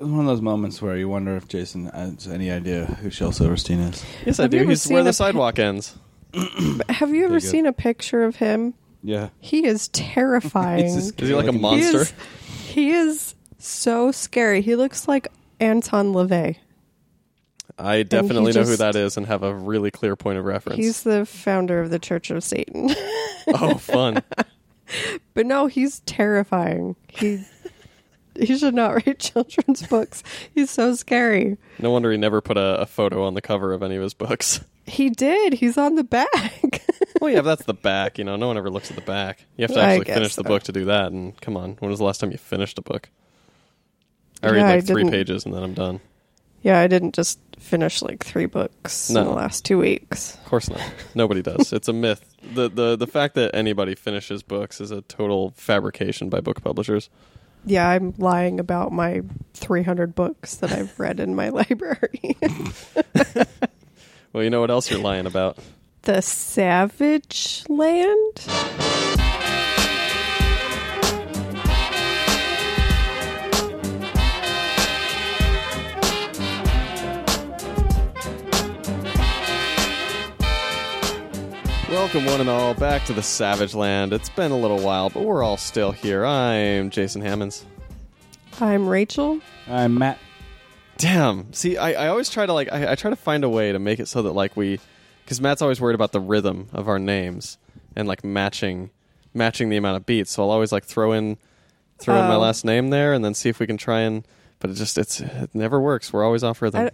one of those moments where you wonder if Jason has any idea who Shel Silverstein is. Yes, I Have you do. ever He's seen where a the pi- sidewalk ends. Have you ever good. seen a picture of him? Yeah. He is terrifying. He's just Is he like a looking- He monster? is, he is so scary. He looks like Anton LaVey. I definitely he know who just- that is and have a really clear point of reference. He's the founder of the Church of Satan. oh, fun. but no, he's terrifying. He he should not read children's books. He's so scary. No wonder he never put a, a photo on the cover of any of his books. He did. He's on the back. Well, yeah, that's the back. You know, no one ever looks at the back. You have to actually finish the book to do that. And come on, when was the last time you finished a book? I read Yeah, I like 3 didn't- pages and then I'm done. yeah, I didn't just finish like three books in the last two weeks. Of course not. Nobody does. It's a myth. The, the the fact that anybody finishes books is a total fabrication by book publishers. Yeah, I'm lying about my 300 books that I've read in my library. Well, you know what else you're lying about? the Savage Land? Welcome, one and all, back to the Savage Land. It's been a little while, but we're all still here. I'm Jason Hammonds. I'm Rachel. I'm Matt. Damn. See, I, I always try to like I, I try to find a way to make it so that like we, because Matt's always worried about the rhythm of our names and like matching, matching the amount of beats. So I'll always like throw in, throw in my Oh. last name there, and then see if we can try and. But it just it's it never works. We're always off rhythm. I,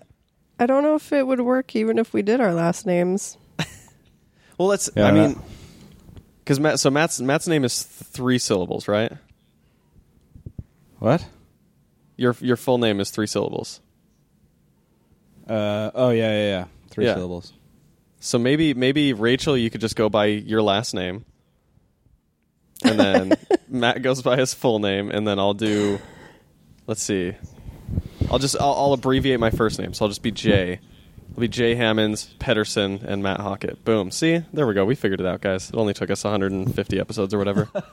I don't know if it would work even if we did our last names. Well, let's. Yeah, I mean, because Matt. So Matt's Matt's name is th- three syllables, right? What? Your your full name is three syllables. Uh, oh, yeah, yeah, yeah. Three Yeah. syllables. So maybe maybe Rachel, you could just go by your last name, and then Matt goes by his full name, and then I'll do. Let's see. I'll just I'll, I'll abbreviate my first name, so I'll just be J. It'll be Jay Hammonds, Pedersen, and Matt Hockett. Boom. See, there we go. We figured it out, guys. It only took us 150 episodes or whatever.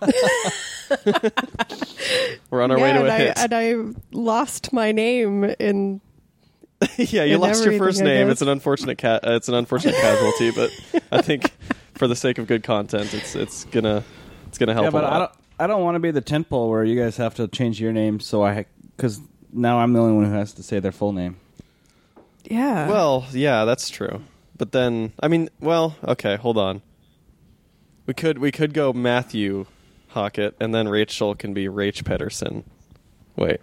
We're on our way yeah, to and a I, hit. and I lost my name in yeah, you and lost your first name. It's an unfortunate ca- uh, it's an unfortunate casualty, but I think for the sake of good content, it's it's gonna it's gonna help yeah, but a I lot. don't. I don't want to be the tentpole where you guys have to change your name, so I because now I'm the only one who has to say their full name. Yeah. Well, yeah, that's true. But then, I mean, well, okay, hold on. We could we could go Matthew Hockett, and then Rachel can be Rach Pedersen. Wait.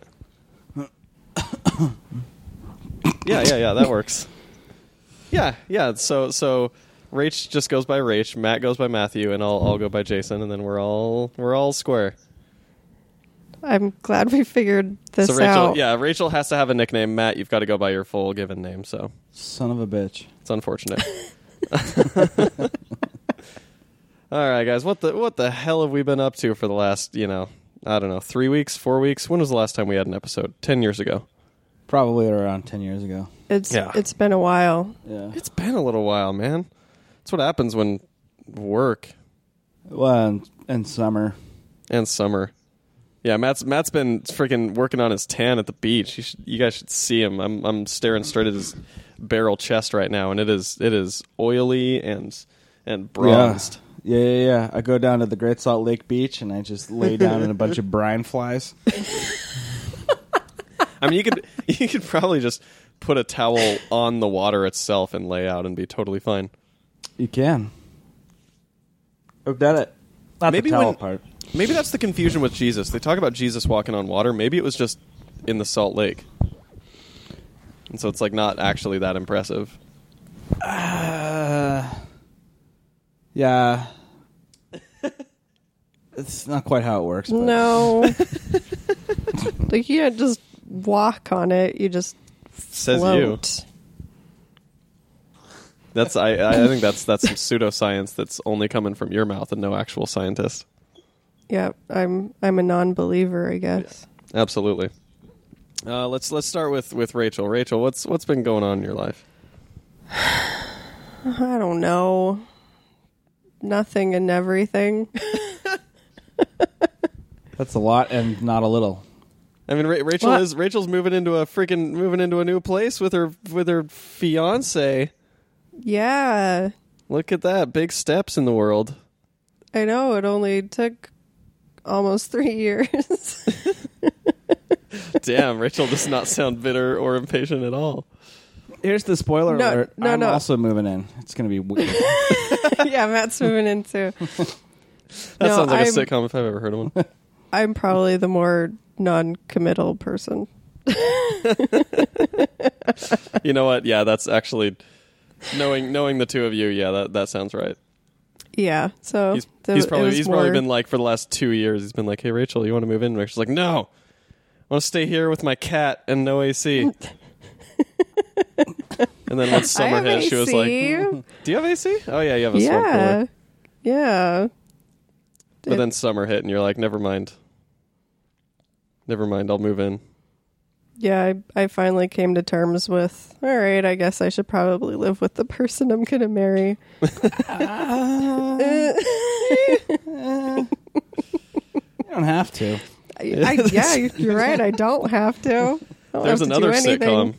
yeah, yeah, yeah. That works. Yeah, yeah. So so, Rach just goes by Rach. Matt goes by Matthew, and I'll I'll go by Jason, and then we're all we're all square. I'm glad we figured this so Rachel, out. yeah, Rachel has to have a nickname. Matt, you've got to go by your full given name. So Son of a bitch. it's unfortunate. All right, guys. What the what the hell have we been up to for the last you know I don't know three weeks, four weeks? When was the last time we had an episode? Ten years ago. Probably around ten years ago. It's Yeah. it's been a while. Yeah. It's been a little while, man. That's what happens when work Well, and, and summer. and summer. Yeah, Matt's Matt's been freaking working on his tan at the beach. You, should, you guys should see him. I'm I'm staring straight at his barrel chest right now, and it is it is oily and and bronzed. Yeah, yeah, yeah. I go down to the Great Salt Lake Beach and I just lay down in a bunch of brine flies. I mean, you could you could probably just put a towel on the water itself and lay out and be totally fine. You can. I've done it. Not Maybe the towel when- part. Maybe that's the confusion with Jesus. They talk about Jesus walking on water. Maybe it was just in the Salt Lake, and so it's like not actually that impressive. Uh, yeah. it's not quite how it works. But No. like you can't just walk on it. You just Says you. float. That's I. I think that's that's some pseudoscience that's only coming from your mouth and no actual scientist. Yeah, I'm I'm a non-believer, I guess. Absolutely. Uh, let's let's start with with Rachel. Rachel, what's what's been going on in your life? I don't know. Nothing and everything. That's a lot and not a little. I mean, Ra- Rachel What? is Rachel's moving into a freaking moving into a new place with her with her fiance. Yeah, Look at that, big steps in the world. I know. It only took almost three years. Damn, Rachel does not sound bitter or impatient at all. Here's the spoiler No, alert. no, I'm no. also moving in. It's gonna be weird. yeah, Matt's moving in too. That No, sounds like a I'm- sitcom if I've ever heard of one. I'm probably the more non-committal person. you know what? Yeah, that's actually knowing knowing the two of you. Yeah, that that sounds right. Yeah, so He's, the- he's probably he's probably been like for the last two years. He's been like, "Hey, Rachel, you want to move in?" And Rachel's like, "No, I want to stay here with my cat and no AC." and then once summer hit, she was like, AC. Mm-hmm. "Do you have AC?" Oh yeah, you have a yeah, cooler. yeah. But It- then summer hit, and you're like, "Never mind, never mind. I'll move in." Yeah, I, I finally came to terms with, all right, I guess I should probably live with the person I'm going to marry. you don't have to. I, I, yeah, you're right. I don't have to. I don't There's have to another do anything. sitcom,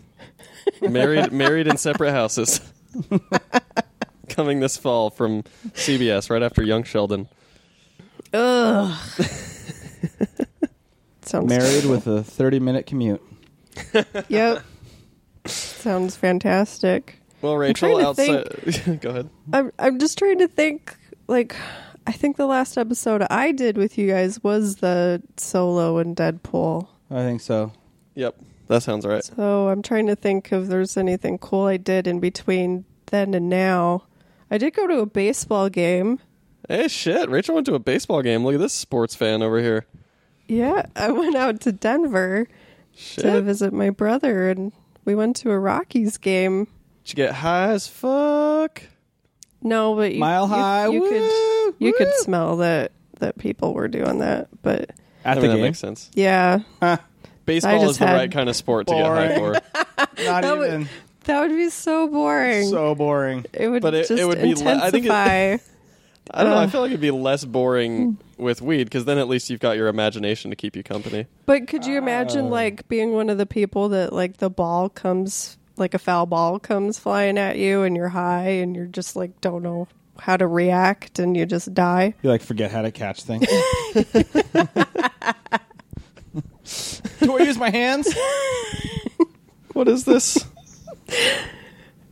married married in separate houses, coming this fall from CBS right after Young Sheldon. Ugh. Sounds Married with a 30 minute commute. Yep. Sounds fantastic. Well, Rachel, trying to outside. Go ahead. I'm I'm just trying to think like I think the last episode I did with you guys was the solo and Deadpool. I think so. Yep, that sounds right. So I'm trying to think if there's anything cool I did in between then and now. I did go to a baseball game. Hey, shit! Rachel went to a baseball game. Look at this sports fan over here. Yeah, I went out to Denver to visit my brother and we went to a Rockies game. Did you get high as fuck? No, but you, Mile you- high. You, woo, could you could woo. smell that that people were doing that, but At I the that game. makes sense. yeah, Baseball just is the had right kind of sport to get high for. Not That would- even. that would be so boring. So boring. it would But it- just it would be le- I think it- intensify. I don't know. I uh. feel like it'd be less boring with weed because then at least you've got your imagination to keep you company. But could you imagine uh. like being one of the people that like the ball comes like a foul ball comes flying at you and you're high and you're just like don't know how to react and you just die? You like forget how to catch things. Do I use my hands? What is this?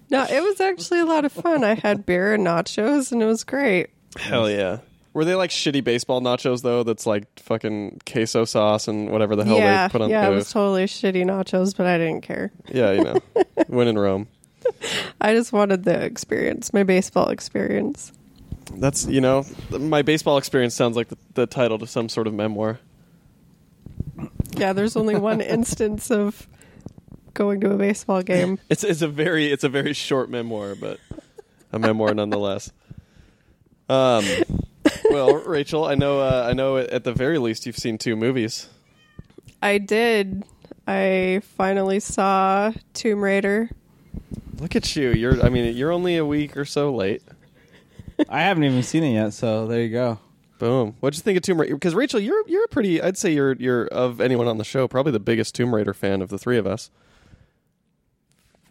No, it was actually a lot of fun. I had beer and nachos and it was great. Hell yeah. Were they like shitty baseball nachos though? That's like fucking queso sauce and whatever the hell yeah, they put on. yeah, it was totally shitty nachos, but I didn't care. yeah, you know, when in Rome. I just wanted the experience, my baseball experience. That's you know, my baseball experience sounds like the, the title to some sort of memoir. Yeah, there's only one instance of going to a baseball game. It's it's a very it's a very short memoir, but a memoir nonetheless. Um, well, Rachel, I know uh, I know at the very least you've seen two movies. I did. I finally saw Tomb Raider. Look at you. You're I mean you're only a week or so late. I haven't even seen it yet, so there you go. Boom. What'd you think of Tomb Raider? Because Rachel, you're you're a pretty. I'd say you're you're of anyone on the show probably the biggest Tomb Raider fan of the three of us.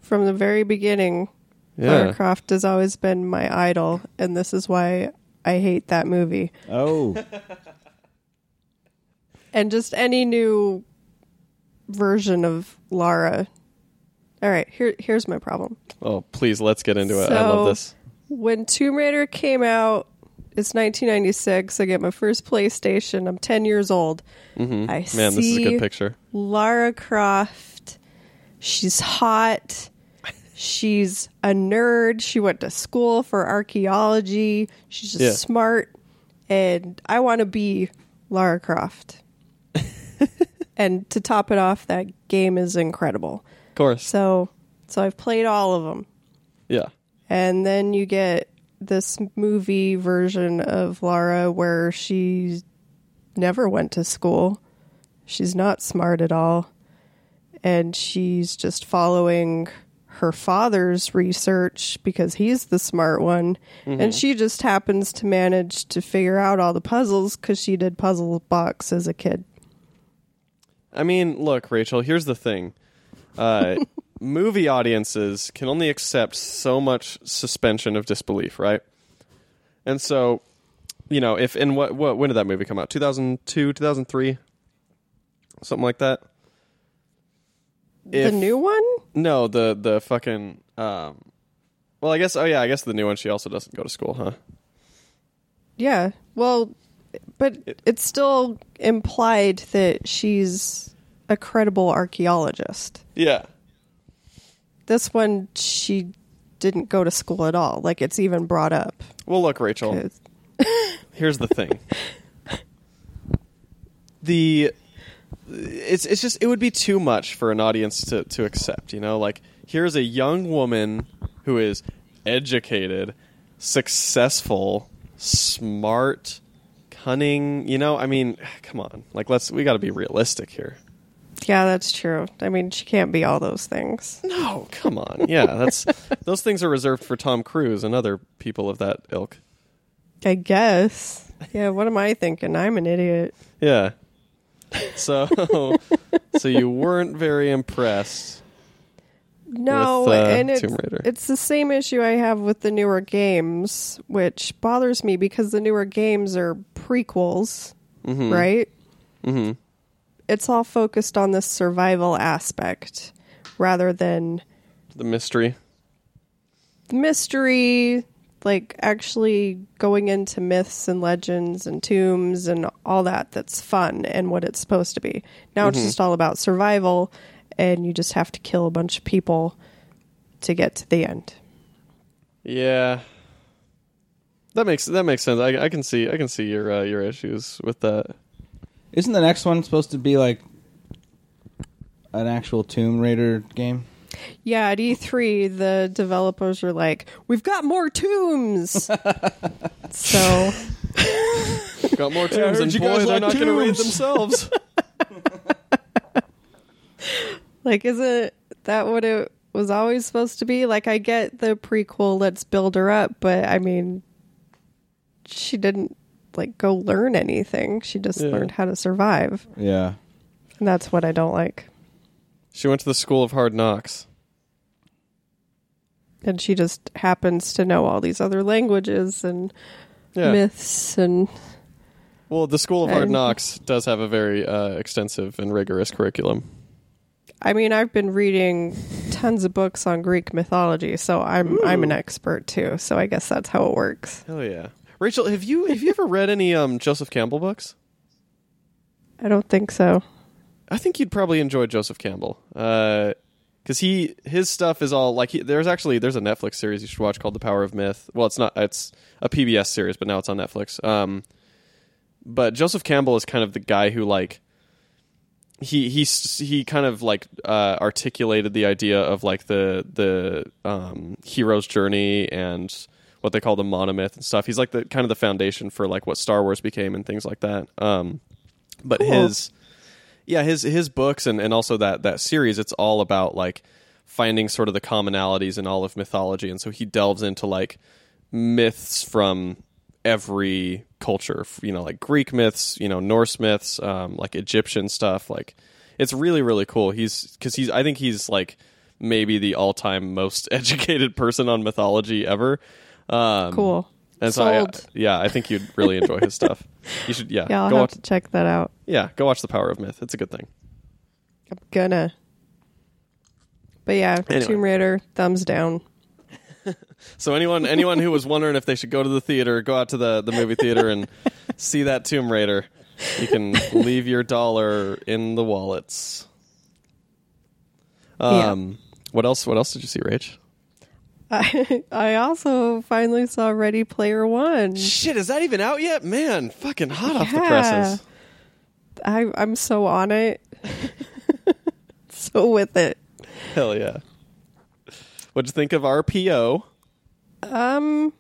From the very beginning, Yeah. Lara Croft has always been my idol, and this is why I hate that movie. Oh, And just any new version of Lara. All right, here here's my problem. Oh, please, let's get into it. I So- love this. When Tomb Raider came out, it's 1996. I get my first PlayStation. I'm 10 years old. hmm I Man, this is a see- good picture. Lara Croft. She's hot. She's a nerd. She went to school for archaeology. She's just Yeah. smart. And I want to be Lara Croft. and to top it off, that game is incredible. Of course. So, so I've played all of them. Yeah. And then you get this movie version of Lara where she never went to school. She's not smart at all. And she's just following her father's research because he's the smart one. And she just happens to manage to figure out all the puzzles because she did puzzle box as a kid. I mean, look, Rachel. Here's the thing. Uh, movie audiences can only accept so much suspension of disbelief, right? And so, you know, if in what what when did that movie come out? Two thousand two, two thousand three, something like that. The new one? No, the the fucking. Um, well, I guess. Oh yeah, I guess the new one. She also doesn't go to school, huh? Yeah. Well, but it's still implied that she's a credible archaeologist. Yeah. This one, she didn't go to school at all. Like it's even brought up. Well, look, Rachel. Here's the thing. the it's it's just it would be too much for an audience to to accept, you know? Like here's a young woman who is educated, successful, smart, cunning, you know? I mean, come on. Like let's we got to be realistic here. Yeah, that's true. I mean, she can't be all those things. No, come on. Yeah, that's those things are reserved for Tom Cruise and other people of that ilk. I guess. Yeah, what am I thinking? I'm an idiot. Yeah. So, so you weren't very impressed. No, With, uh, and it's, Tomb Raider. it's the same issue I have with the newer games, which bothers me because the newer games are prequels, Mm-hmm. right? hmm It's all focused on the survival aspect rather than The mystery. the mystery, like actually going into myths and legends and tombs and all that that's fun and what it's supposed to be. Now it's just all about survival and you just have to kill a bunch of people to get to the end. Yeah. That makes that makes sense. I, I can see I can see your uh, your issues with that. Isn't the next one supposed to be like an actual Tomb Raider game? Yeah, at E3 the developers are like, "We've got more tombs." so, Got more tombs, and you boy, guys they're not going to read themselves. like isn't that what it was always supposed to be? Like I get the prequel, let's build her up, but I mean she didn't like go learn anything. She just Yeah. learned how to survive. Yeah. And that's what I don't like. she went to the school of hard knocks. And she just happens to know all these other languages and Yeah. myths and Well, the school of hard And- knocks does have a very uh, extensive and rigorous curriculum. I mean, I've been reading tons of books on Greek mythology, so I'm I'm an expert too. So I guess that's how it works. Hell yeah, Rachel, have you have you ever read any um, Joseph Campbell books? I don't think so. I think you'd probably enjoy Joseph Campbell because he his stuff is all like he, there's actually there's a Netflix series you should watch called The Power of Myth. Well, it's not it's a PBS series, but now it's on Netflix. Um, but Joseph Campbell is kind of the guy who like he he he kind of like uh, articulated the idea of like the the um, hero's journey and what they call the monomyth and stuff. He's like the kind of the foundation for like what Star Wars became and things like that. Um, but Cool. his yeah his his books and and also that that series it's all about like finding sort of the commonalities in all of mythology. And so he delves into like myths from every culture you know like greek myths you know norse myths um, like egyptian stuff. Like it's really really cool. He's because he's i think he's like maybe the all-time most educated person on mythology ever. Um, Cool. And so I, yeah i think you'd really enjoy his stuff you should yeah Yeah, I'll go have watch to check that out. yeah go watch the power of myth it's a good thing I'm gonna. But yeah, Anyway. Tomb Raider, thumbs down. So anyone anyone who was wondering if they should go to the theater, go out to the, the movie theater and see that Tomb Raider, you can leave your dollar in the wallets. Um what else what else did you see, Rach? I, I also finally saw Ready Player One. Shit, is that even out yet? Man, fucking hot off the Yeah. presses. I, I'm so on it. so with it. Hell yeah. What'd you think of RPO? Um,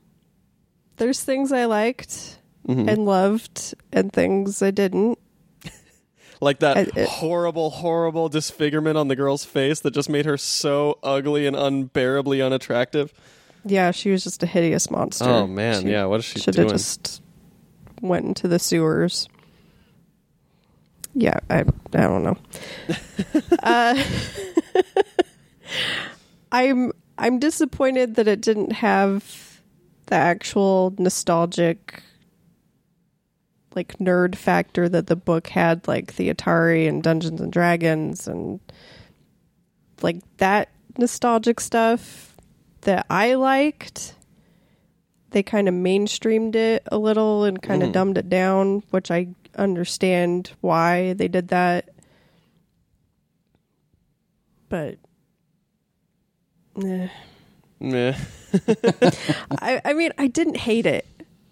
there's things I liked Mm-hmm. and loved, and things I didn't. Like that I- it- horrible, horrible disfigurement on the girl's face that just made her so ugly and unbearably unattractive. Yeah, she was just a hideous monster. Oh man, yeah, what is she should have doing? just went into the sewers. yeah, I I don't know. uh, I'm I'm disappointed that it didn't have the actual nostalgic like nerd factor that the book had like the Atari and Dungeons and Dragons and like that nostalgic stuff that I liked they kind of mainstreamed it a little and kind of Mhm. dumbed it down, which I understand why they did that. But eh. Meh. I, I mean, I didn't hate it,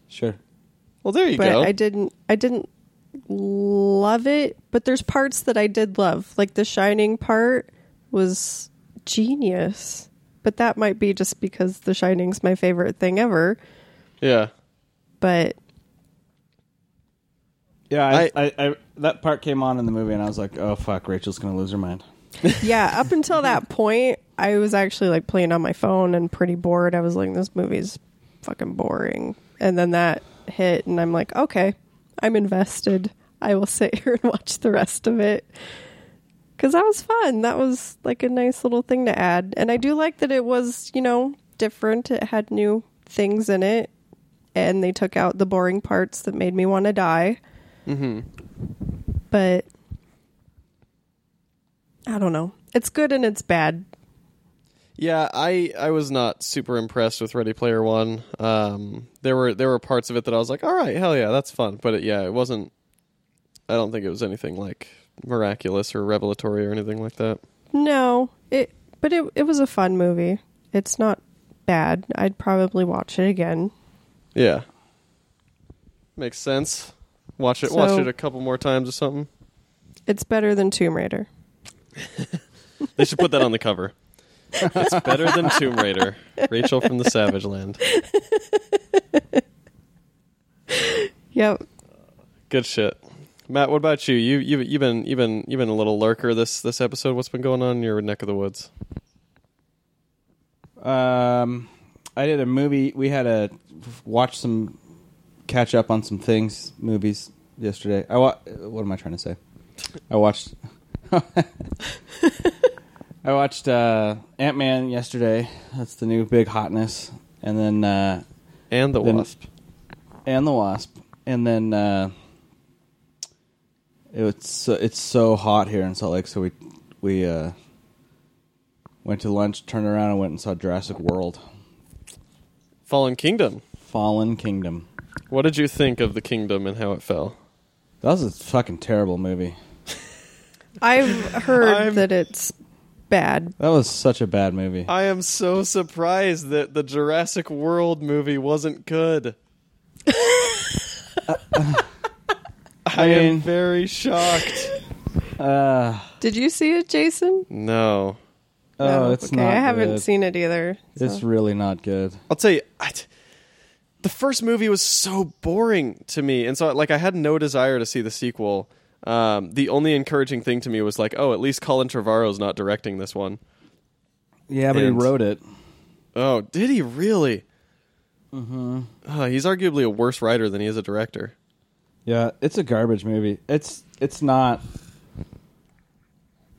Sure. Well, there you but go. I didn't. I didn't love it. But there's parts that I did love, like the Shining part was genius. But that might be just because The Shining's my favorite thing ever. yeah. But Yeah, I, I, I, that part came on in the movie, and I was like, "Oh fuck, Rachel's gonna lose her mind." yeah, up until that point, I was actually like playing on my phone and pretty bored. I was like, this movie's fucking boring. And then that hit, and I'm like, okay, I'm invested. I will sit here and watch the rest of it. Because that was fun. That was like a nice little thing to add. And I do like that it was, you know, different. It had new things in it. And they took out the boring parts that made me want to die. Mm-hmm. But I don't know. It's good and it's bad. Yeah, I I was not super impressed with Ready Player One. Um, there were there were parts of it that I was like, all right, hell yeah, that's fun. But it, yeah, it wasn't. I don't think it was anything like miraculous or revelatory or anything like that. No, it but it it was a fun movie. It's not bad. I'd probably watch it again. Yeah, makes sense. Watch it. watch it a couple more times or something. It's better than Tomb Raider. They should put that on the cover. It's better than Tomb Raider. Rachel from the Savage Land. Yep. Good shit. Matt, what about you? You you you've been you've been you've been a little lurker this this episode. What's been going on in your neck of the woods? Um, I did a movie. We had a watch some catch up on some things movies yesterday. I wa- What am I trying to say? I watched. I watched uh, Ant Man yesterday. That's the new big hotness, and then uh, And the Then- Wasp. and the Wasp, and then uh, it's so, it's so hot here in Salt Lake, so we we uh, went to lunch, turned around, and went and saw Jurassic World: Fallen Kingdom. Fallen Kingdom. What did you think of the kingdom and how it fell? That was a fucking terrible movie. I've heard I'm- that it's bad. That was such a bad movie. I am so surprised that the Jurassic World movie wasn't good. I am mean- very shocked. Uh, Did you see it, Jason? No. oh, No? it's okay. not. I haven't good. seen it either. It's so. really not good. I'll tell you, I t- the first movie was so boring to me, and so like I had no desire to see the sequel. Um, the only encouraging thing to me was like, oh, at least Colin Trevorrow's not directing this one. Yeah, but And- he wrote it. Oh, did he really? Mm-hmm. he's arguably a worse writer than he is a director. Yeah, it's a garbage movie. It's it's not.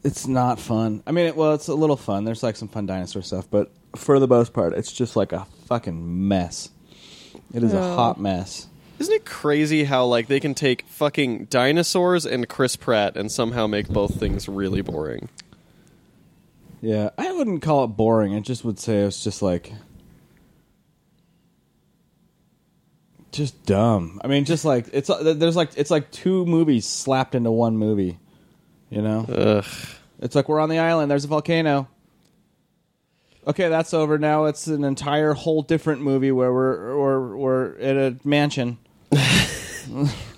It's not fun. I mean, it, well, it's a little fun. There's like some fun dinosaur stuff, but for the most part, it's just like a fucking mess. It is a Oh. hot mess. Isn't it crazy how like they can take fucking dinosaurs and Chris Pratt and somehow make both things really boring? Yeah, I wouldn't call it boring. I just would say it's just like just dumb. I mean, just like it's uh, there's like it's like two movies slapped into one movie. You know, Ugh. it's like we're on the island. There's a volcano. Okay, that's over now. It's an entire whole different movie where we're we're we're at a mansion.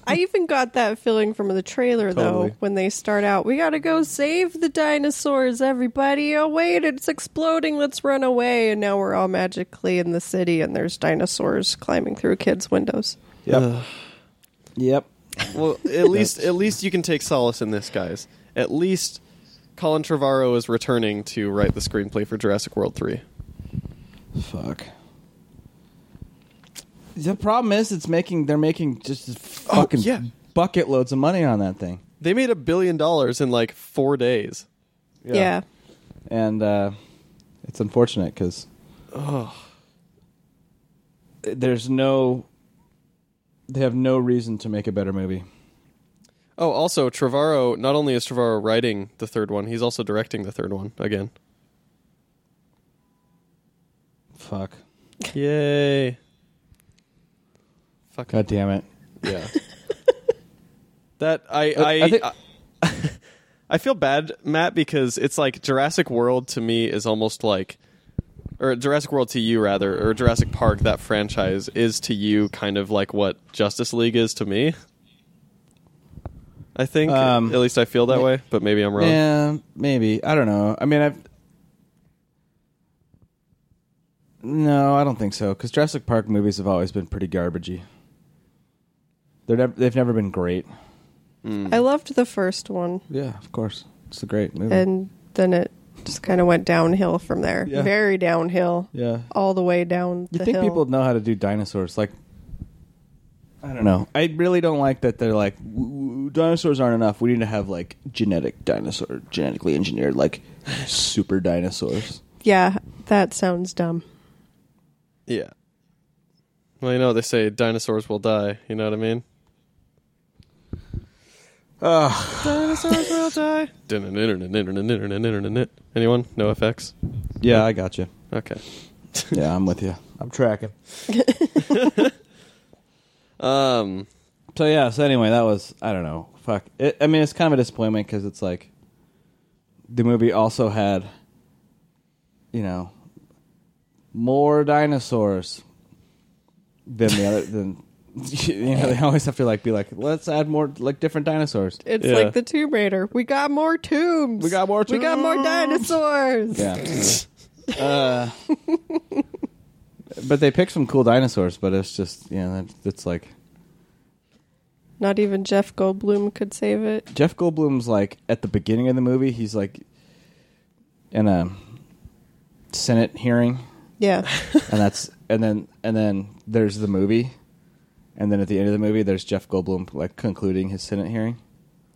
I even got that feeling from the trailer Totally. though when they start out. We got to go save the dinosaurs, everybody. Oh wait, it's exploding. Let's run away. And now we're all magically in the city and there's dinosaurs climbing through kids' windows. Yep. Yep. Well, at least at least you can take solace in this, guys. At least Colin Trevorrow is returning to write the screenplay for Jurassic World three. Fuck. The problem is, it's making they're making just fucking yeah. bucket loads of money on that thing. They made a billion dollars in like four days. Yeah. and uh, it's unfortunate because there's no, they have no reason to make a better movie. Oh, also Trevorrow. Not only is Trevorrow writing the third one, he's also directing the third one again. Fuck. Yay! Fuck. God damn it. Yeah. that I I I think- I, I feel bad, Matt, because it's like Jurassic World to me is almost like or Jurassic World to you rather, or Jurassic Park, that franchise is to you kind of like what Justice League is to me. I think Um, at least I feel that way, but maybe I'm wrong. Yeah, maybe. I don't know. I mean, I've. No, I don't think so. Because Jurassic Park movies have always been pretty garbagey. They're never, they've never been great. Mm. I loved the first one, Yeah, of course. It's a great movie. and then it just kind of went downhill from there. Yeah. Very downhill, yeah. all the way down You the think hill. people know how to do dinosaurs? Like, I don't know. I really don't like that they're like, "W- dinosaurs aren't enough. We need to have like genetic dinosaur, genetically engineered, like super dinosaurs. yeah, that sounds dumb. Yeah. Well, you know they say dinosaurs will die. You know what I mean? Dinosaurs will die. Anyone? No effects. Yeah, I got you. Okay. Yeah, I'm with you. I'm tracking. Um. So yeah. So anyway, that was I don't know. Fuck. It, I mean, it's kind of a disappointment because it's like the movie also had, you know, more dinosaurs than the other than. You know, they always have to like be like, let's add more like different dinosaurs. It's Yeah. like the Tomb Raider. We got more tombs. We got more We got more tombs. dinosaurs. Yeah. uh, but they pick some cool dinosaurs, but it's just you know, it's like Not even Jeff Goldblum could save it. Jeff Goldblum's like at the beginning of the movie, he's like in a Senate hearing, Yeah. and that's and then and then there's the movie, and then at the end of the movie, there's Jeff Goldblum like concluding his Senate hearing.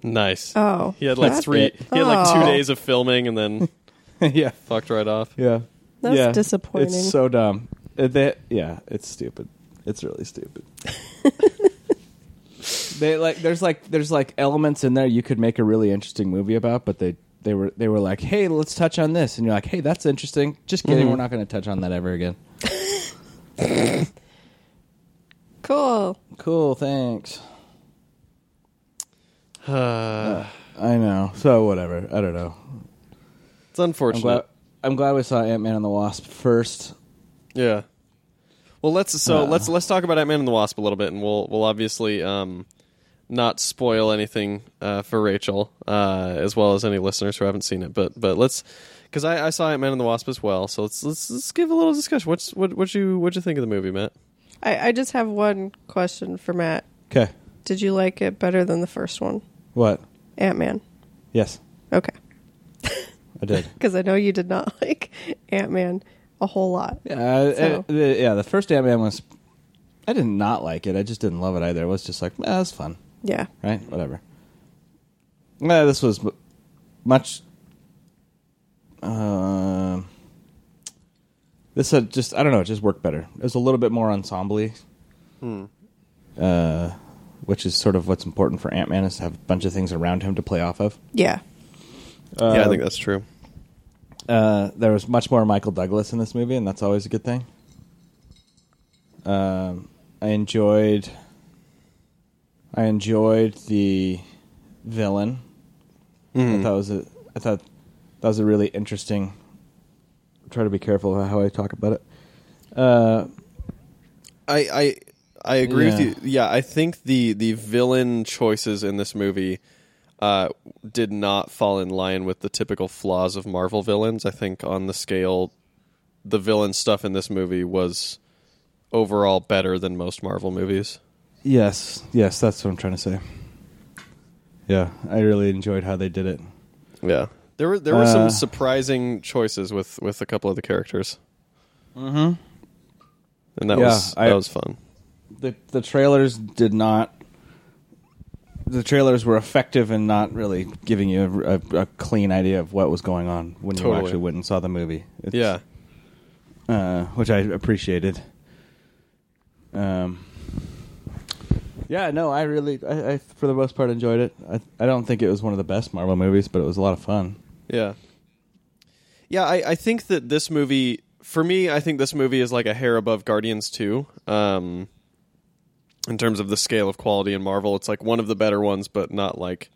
Nice. Oh. He had like that's three. it. He had like two Oh. days of filming and then yeah, fucked right off. yeah, That's yeah. disappointing. It's so dumb. Uh, they- yeah, it's stupid. It's really stupid. they like there's like there's like elements in there you could make a really interesting movie about, but they they were they were like, hey, let's touch on this, and you're like, hey, that's interesting. Just kidding, Mhm. we're not going to touch on that ever again. Cool. Cool, thanks. Uh, I know. So whatever. I don't know. it's I'm unfortunate. glad. I'm glad we saw Ant Man and the Wasp first. Yeah. Well, let's so Uh. let's let's talk about Ant Man and the Wasp a little bit, and we'll we'll obviously um, not spoil anything uh, for Rachel uh, as well as any listeners who haven't seen it. But but let's because I, I saw Ant Man and the Wasp as well. So let's let's, let's give a little discussion. What's what what you what you think of the movie, Matt? I, I just have one question for Matt. Okay. Did you like it better than the first one? What? Ant Man. Yes, Okay. I did. Because I know you did not like Ant Man a whole lot. Yeah, So- uh, the, yeah. The first Ant Man was. I did not like it. I just didn't love it either. It was just like, eh, that's fun, Yeah. right? Whatever. Yeah, this was m- much. Uh, this had just I don't know. It just worked better. It was a little bit more ensemble Hmm. uh, which is sort of what's important for Ant Man is to have a bunch of things around him to play off of. Yeah. yeah, I Uh, think that's true. Uh, there was much more Michael Douglas in this movie, and that's always a good thing. Um, I enjoyed. I enjoyed the villain. I Mhm. thought it was a. I thought that was a really interesting. Try to be careful how I talk about it. Uh, I I I agree with you. Yeah, I think the the villain choices in this movie uh, did not fall in line with the typical flaws of Marvel villains. I think on the scale, the villain stuff in this movie was overall better than most Marvel movies. yes, yes, that's what I'm trying to say. Yeah, I really enjoyed how they did it. Yeah, there were there were some Uh, surprising choices with with a couple of the characters, Mm-hmm. and that Yeah, was I- that was fun. the the trailers did not the trailers were effective in not really giving you a, a, a clean idea of what was going on when you actually went and saw the movie. It's, Yeah. uh, which I appreciated. Um, yeah, no, I really, I, I for the most part enjoyed it. I, I don't think it was one of the best Marvel movies, but it was a lot of fun. Yeah. Yeah, I, I think that this movie, for me, I think this movie is like a hair above Guardians 2. Um, in terms of the scale of quality in Marvel, it's like one of the better ones, but not like,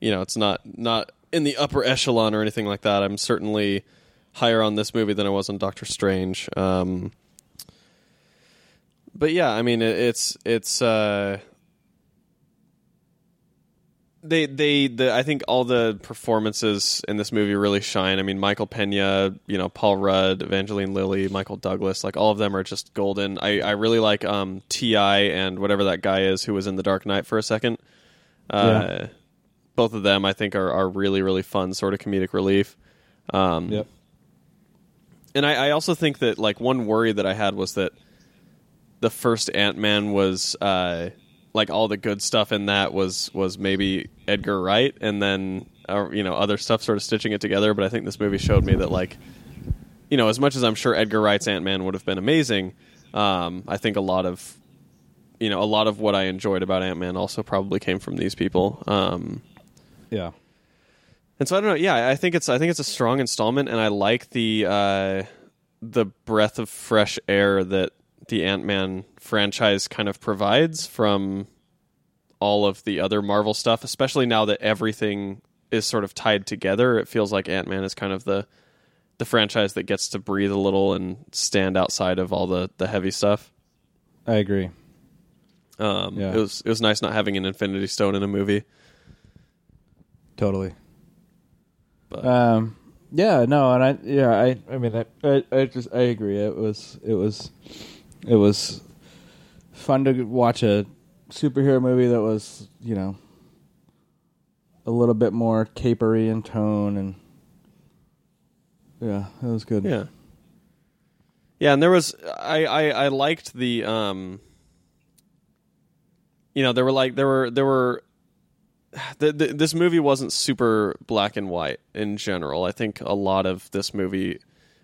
you know, it's not not in the upper echelon or anything like that. I'm certainly higher on this movie than I was on Doctor Strange. Um, but yeah, I mean, it, it's it's uh, they they the I think all the performances in this movie really shine. I mean, Michael Pena, you know, Paul Rudd, Evangeline Lilly, Michael Douglas, like all of them are just golden. I I really like um T.I. and whatever that guy is who was in The Dark Knight for a second. Uh, Yeah. Both of them, I think, are are really really fun sort of comedic relief. Um, Yep. and I, I also think that like one worry that I had was that the first Ant Man was uh, like all the good stuff in that was was maybe Edgar Wright, and then uh, you know other stuff sort of stitching it together. But I think this movie showed me that like you know as much as I'm sure Edgar Wright's Ant Man would have been amazing, um, I think a lot of you know a lot of what I enjoyed about Ant Man also probably came from these people. Um, Yeah. and so I don't know. Yeah, I think it's I think it's a strong installment, and I like the uh, the breath of fresh air that the Ant Man franchise kind of provides from all of the other Marvel stuff. Especially now that everything is sort of tied together, it feels like Ant Man is kind of the the franchise that gets to breathe a little and stand outside of all the the heavy stuff. I agree. Um, Yeah. It was it was nice not having an Infinity Stone in a movie. Totally. But Um, yeah, no, and I, yeah, I, I mean, I, I, I just, I agree. It was, it was, it was fun to watch a superhero movie that was, you know, a little bit more capery in tone, and yeah, it was good. Yeah. Yeah, and there was I, I I liked the um you know, there were like there were there were the, the, this movie wasn't super black and white in general. I think a lot of this movie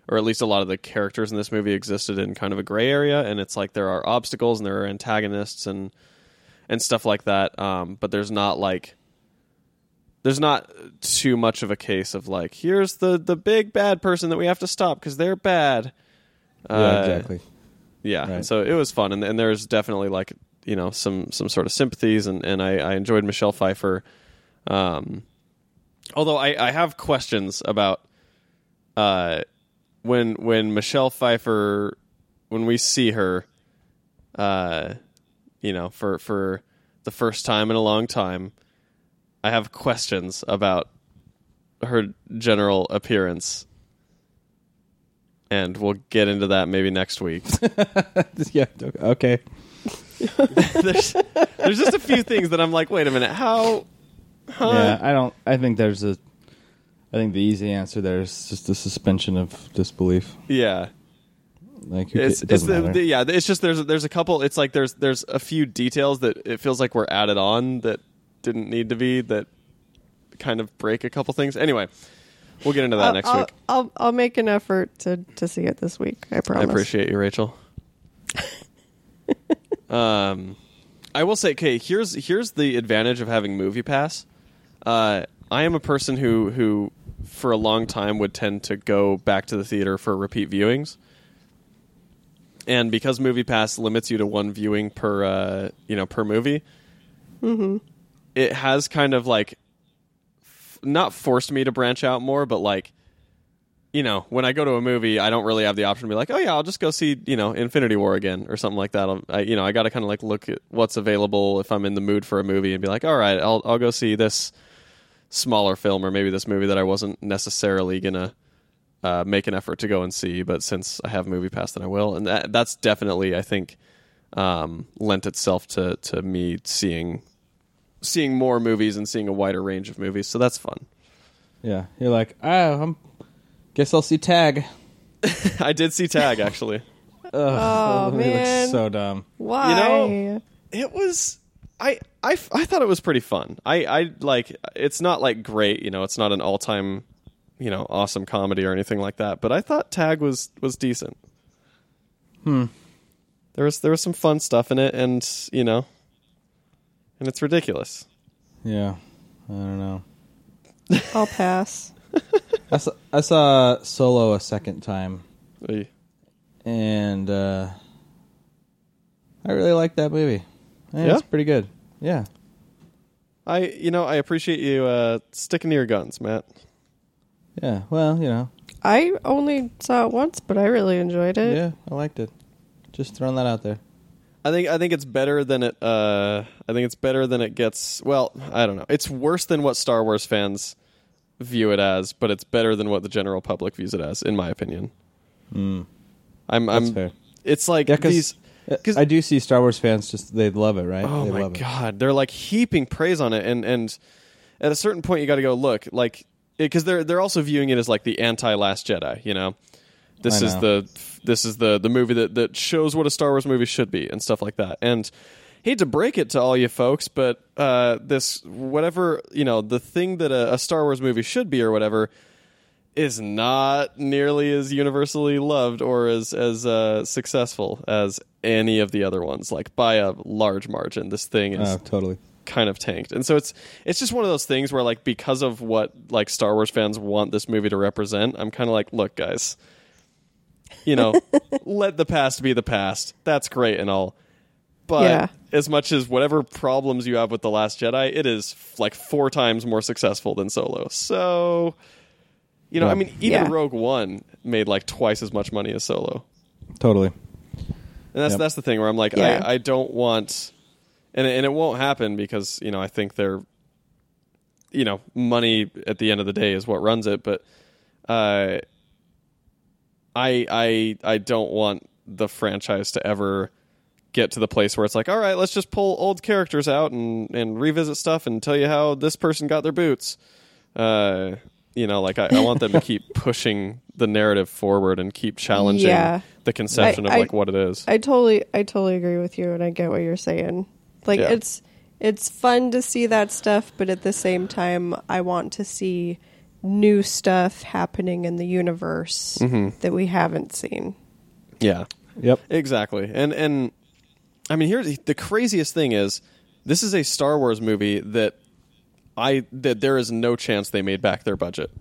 or at least a lot of the characters in this movie existed in kind of a gray area and it's like there are obstacles and there are antagonists and and stuff like that. Um, but there's not like there's not too much of a case of like here's the the big bad person that we have to stop because they're bad. yeah, Uh, exactly. Yeah, Right. so it was fun, and, and there's definitely like you know some some sort of sympathies, and and I, I enjoyed Michelle Pfeiffer. Um, although I, I have questions about uh when when Michelle Pfeiffer when we see her, uh, you know for for the first time in a long time, I have questions about her general appearance. And we'll get into that maybe next week. yeah, okay. there's, there's just a few things that I'm like, wait a minute, how? Huh? Yeah, I don't. I think there's a. I think the easy answer there is just a suspension of disbelief. Yeah. Like, It's, it it's doesn't the, matter. the- yeah. It's just there's there's a couple. It's like there's there's a few details that it feels like were added on that didn't need to be that kind of break a couple things. Anyway, we'll get into that I'll, next I'll, week. I'll I'll make an effort to to see it this week. I promise. I appreciate you, Rachel. um, I will say, okay, here's here's the advantage of having Movie Pass. Uh, I am a person who who for a long time would tend to go back to the theater for repeat viewings. And because Movie Pass limits you to one viewing per uh, you know per movie, it has kind of like f- not forced me to branch out more, but like you know, when I go to a movie, I don't really have the option to be like, oh yeah, I'll just go see, you know, Infinity War again or something like that. I'll, I, you know, I got to kind of like look at what's available if I'm in the mood for a movie and be like, all right, I'll I'll go see this smaller film or maybe this movie that I wasn't necessarily gonna uh, make an effort to go and see, but since I have Movie Pass, then I will, and that that's definitely I think um, lent itself to to me seeing seeing more movies and seeing a wider range of movies. So that's fun. yeah, you're like, oh, I'm. Guess I'll see Tag. I did see Tag actually. Ugh, Oh, that looks man. so dumb. Why? You know- it was I I, f- I thought it was pretty fun. I, I like it's not like great, you know, it's not an all time, you know, awesome comedy or anything like that. But I thought Tag was was decent. Hmm. There was there was some fun stuff in it, and you know, and it's ridiculous. Yeah. I don't know. I'll pass. I saw, I saw Solo a second time, Oy. and uh, I really liked that movie. I think Yeah? It's pretty good. Yeah. I you know I appreciate you uh, sticking to your guns, Matt. Yeah. Well, you know. I only saw it once, but I really enjoyed it. Yeah, I liked it. Just throwing that out there. I think I think it's better than it. Uh, I think it's better than it gets. Well, I don't know. It's worse than what Star Wars fans view it as, but it's better than what the general public views it as, in my opinion. Mm. I'm. That's I'm. fair. It's like Yeah, 'cause- these. 'Cause- I do see Star Wars fans just they love it, right? Oh they my love it. god, they're like heaping praise on it, and and at a certain point you got to go look like because they're they're also viewing it as like the anti Last Jedi, you know. This is the this is the the movie that that shows what a Star Wars movie should be and stuff like that. And hate to break it to all you folks, but uh, this whatever you know the thing that a, a Star Wars movie should be or whatever is not nearly as universally loved or as as uh, successful as any of the other ones. Like by a large margin, this thing is Oh, totally. kind of tanked. And so it's it's just one of those things where like because of what like Star Wars fans want this movie to represent, I'm kind of like, look, guys, you know, let the past be the past. That's great and all. But Yeah. as much as whatever problems you have with the Last Jedi, it is like four times more successful than Solo. So, you know, I mean, even Yeah. Rogue One made like twice as much money as Solo. Totally. And that's Yep. that's the thing where I'm like, Yeah. I, I don't want, and and it won't happen because you know I think they're, you know, money at the end of the day is what runs it. But, uh, I I I don't want the franchise to ever get to the place where it's like, all right, let's just pull old characters out and and revisit stuff and tell you how this person got their boots. Uh, you know, like I, I want them to keep pushing the narrative forward and keep challenging Yeah. the conception I- of like I- what it is. I totally I totally agree with you and I get what you're saying. Like Yeah. it's it's fun to see that stuff, but at the same time I want to see new stuff happening in the universe Mm-hmm. that we haven't seen. yeah. Yep. Exactly. And and I mean here's the craziest thing is this is a Star Wars movie that I that there is no chance they made back their budget.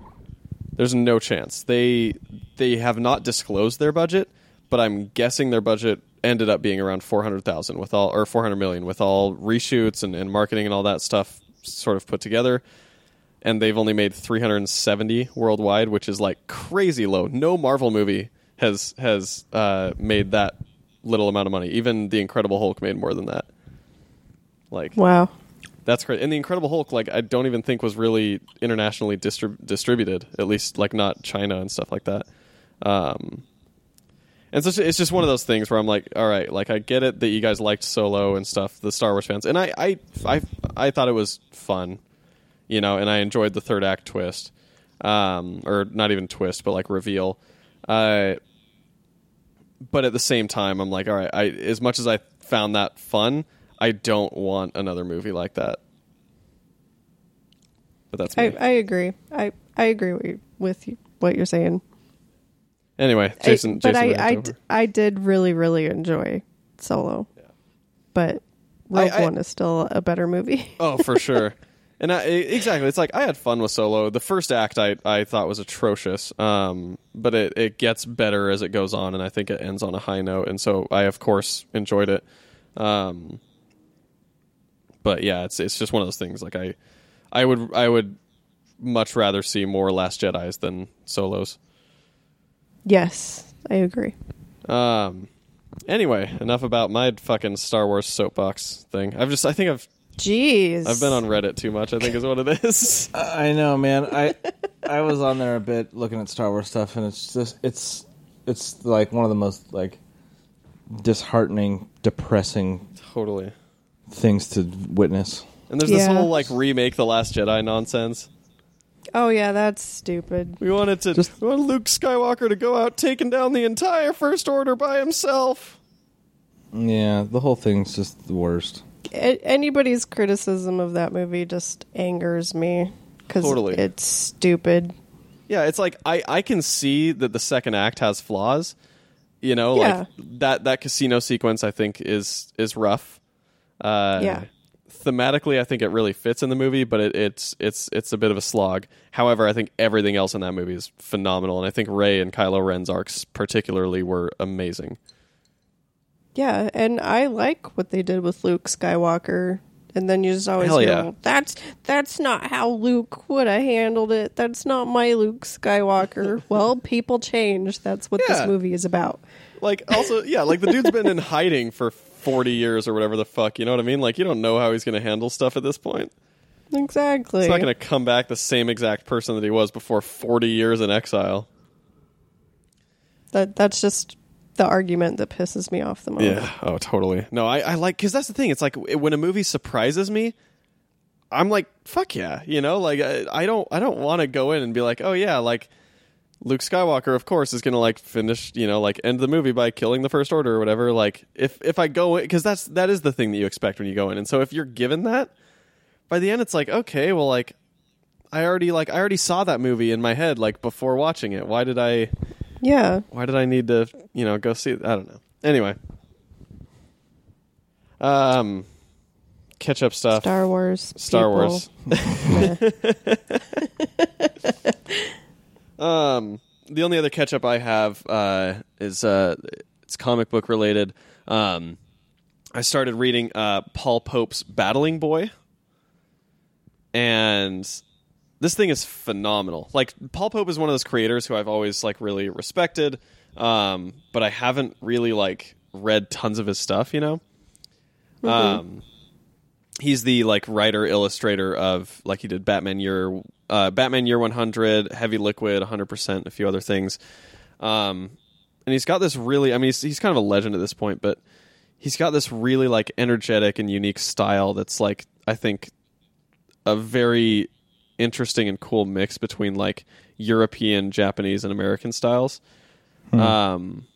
There's no chance. They they have not disclosed their budget, but I'm guessing their budget ended up being around 400,000 with all or 400 million with all reshoots and, and marketing and all that stuff sort of put together. And they've only made 370 worldwide, which is like crazy low. No Marvel movie has has uh, made that little amount of money. Even the Incredible Hulk made more than that. Like Wow. That's great. And the Incredible Hulk, like I don't even think was really internationally distrib- distributed, at least like not China and stuff like that. Um, and so it's just one of those things where I'm like, all right, like I get it that you guys liked Solo and stuff, the Star Wars fans, and I, I, I, I thought it was fun, you know, and I enjoyed the third act twist, um, or not even twist, but like reveal. Uh, but at the same time, I'm like, all right, I as much as I found that fun, I don't want another movie like that. But that's me. I, I agree. I, I agree with, you, with you, what you're saying. anyway, I- Jason. but Jason I, I, d- I did really, really enjoy Solo. But I- Rogue I- One is still a better movie. oh, for sure. And I, exactly, it's like I had fun with Solo. The first act I, I thought was atrocious, um, but it, it gets better as it goes on, and I think it ends on a high note. And so I, of course, enjoyed it. Um, but yeah, it's it's just one of those things. Like I, I would I would much rather see more Last Jedi's than Solos. yes, I agree. Um, anyway, enough about my fucking Star Wars soapbox thing. I've just I think I've Jeez. I've been on Reddit too much. I think is what it is. I know, man. I I was on there a bit looking at Star Wars stuff, and it's just it's it's like one of the most like disheartening, depressing totally. Things to witness. And there's this Yeah. whole like remake the Last Jedi nonsense. Oh yeah, that's stupid. We wanted to Just- we wanted Luke Skywalker to go out taking down the entire First Order by himself. Yeah, the whole thing's just the worst. a- anybody's criticism of that movie just angers me because Totally. it's stupid. Yeah, it's like I I can see that the second act has flaws. You know, Yeah. like that that casino sequence I think is is rough. Uh, Yeah. Thematically, I think it really fits in the movie, but it, it's it's it's a bit of a slog. However, I think everything else in that movie is phenomenal, and I think Rey and Kylo Ren's arcs particularly were amazing. Yeah, and I like what they did with Luke Skywalker. And then you just always Hell hear, yeah. That's that's not how Luke would have handled it. That's not my Luke Skywalker. well, people change. That's what Yeah. this movie is about. Like also, yeah, like the dude's been in hiding for forty years or whatever the fuck. You know what I mean? Like you don't know how he's going to handle stuff at this point. Exactly. He's not going to come back the same exact person that he was before forty years in exile. That that's just the argument that pisses me off the most. Yeah. Oh, totally. No, I, I like because that's the thing. It's like when a movie surprises me, I'm like, fuck yeah, you know. Like I, I don't, I don't want to go in and be like, oh yeah, like Luke Skywalker, of course, is gonna like finish, you know, like end the movie by killing the First Order or whatever. Like if if I go in, because that's that is the thing that you expect when you go in, and so if you're given that, by the end, it's like, okay, well, like I already like I already saw that movie in my head like before watching it. Why did I? Yeah. why did I need to, you know, go see it? I don't know. Anyway. Um catch up stuff. Star Wars. Star people. Wars. Um the only other catch up I have uh is uh it's comic book related. Um I started reading uh Paul Pope's Battling Boy. And this thing is phenomenal. Like Paul Pope is one of those creators who I've always like really respected, um, but I haven't really like read tons of his stuff. You know, um, he's the like writer illustrator of like he did Batman Year, uh, Batman Year One Hundred, Heavy Liquid, One Hundred Percent, a few other things. Um, and he's got this really. I mean, he's, he's kind of a legend at this point, but he's got this really like energetic and unique style that's like I think a very interesting and cool mix between like European, Japanese, and American styles. Um,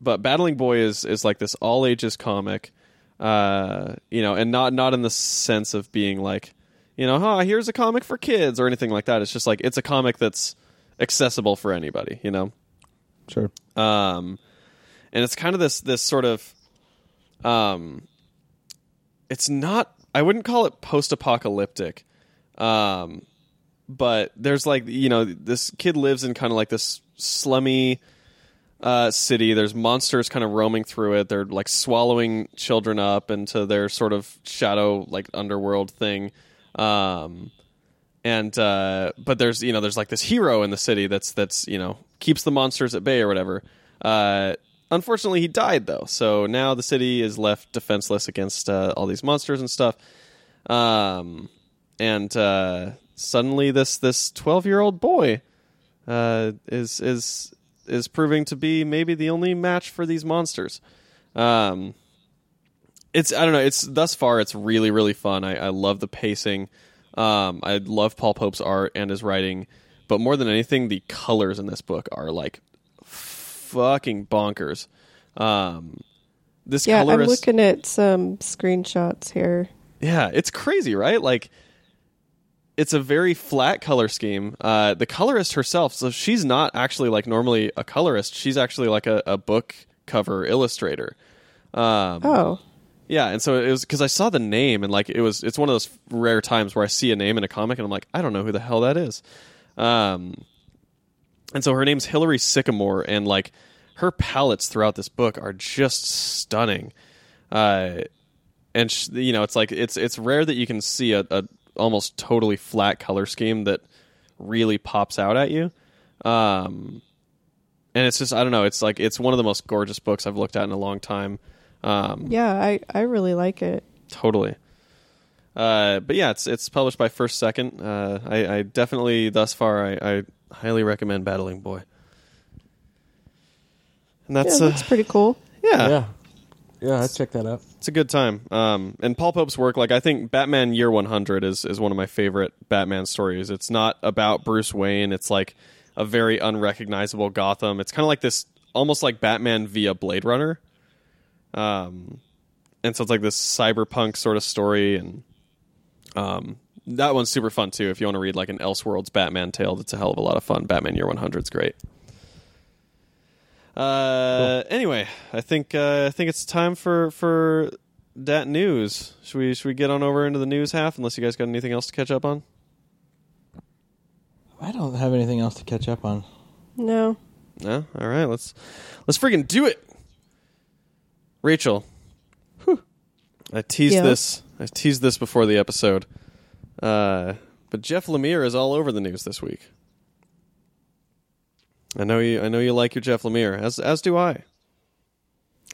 but Battling Boy is is like this all ages comic, uh, you know, and not not in the sense of being like, you know, huh, here's a comic for kids or anything like that. It's just like it's a comic that's accessible for anybody, you know. Sure. Um, and it's kind of this this sort of, um, it's not. I wouldn't call it post apocalyptic, um, but there's like you know this kid lives in kind of like this slummy uh, city. There's monsters kind of roaming through it. They're like swallowing children up into their sort of shadow like underworld thing. Um, and uh, but there's you know there's like this hero in the city that's that's you know keeps the monsters at bay or whatever. Uh, unfortunately, he died though, so now the city is left defenseless against uh, all these monsters and stuff. Um, and uh, suddenly this this twelve year old boy uh, is is is proving to be maybe the only match for these monsters. Um, it's I don't know. It's thus far it's really really fun. I, I love the pacing. Um, I love Paul Pope's art and his writing, but more than anything, the colors in this book are like fucking bonkers. Um, this Yeah, I'm looking at some screenshots here. yeah, it's crazy, right? Like, it's a very flat color scheme. Uh, the colorist herself, so she's not actually like normally a colorist. She's actually like a, a book cover illustrator. Um, Oh, yeah, and so it was because I saw the name and like it was it's one of those rare times where I see a name in a comic and I'm like I don't know who the hell that is. Um, and so her name's Hilary Sycamore and like her palettes throughout this book are just stunning. Uh, and sh- you know it's like it's it's rare that you can see a, a almost totally flat color scheme that really pops out at you. Um, and it's just I don't know. It's like it's one of the most gorgeous books I've looked at in a long time. Um, yeah, I, I really like it. Totally. Uh, but yeah, it's it's published by First Second. Uh, I, I definitely thus far I, I highly recommend Battling Boy. And that's yeah, uh, that's pretty cool. yeah, yeah. Yeah, I'd check that out. it's a good time. Um, and Paul Pope's work, like I think Batman Year One Hundred is is one of my favorite Batman stories. It's not about Bruce Wayne. It's like a very unrecognizable Gotham. It's kind of like this, almost like Batman via Blade Runner. Um, and so it's like this cyberpunk sort of story, and um, that one's super fun too. If you want to read like an Elseworlds Batman tale, that's a hell of a lot of fun. Batman Year One Hundred is great. Uh, Anyway, I think uh, I think it's time for for that news. Should we should we get on over into the news half? Unless you guys got anything else to catch up on. I don't have anything else to catch up on. No. No, all right. Let's let's freaking do it, Rachel. Whew. I teased Yeah. this. I teased this before the episode. Uh, but Jeff Lemire is all over the news this week. I know you. I know you like your Jeff Lemire, as as do I.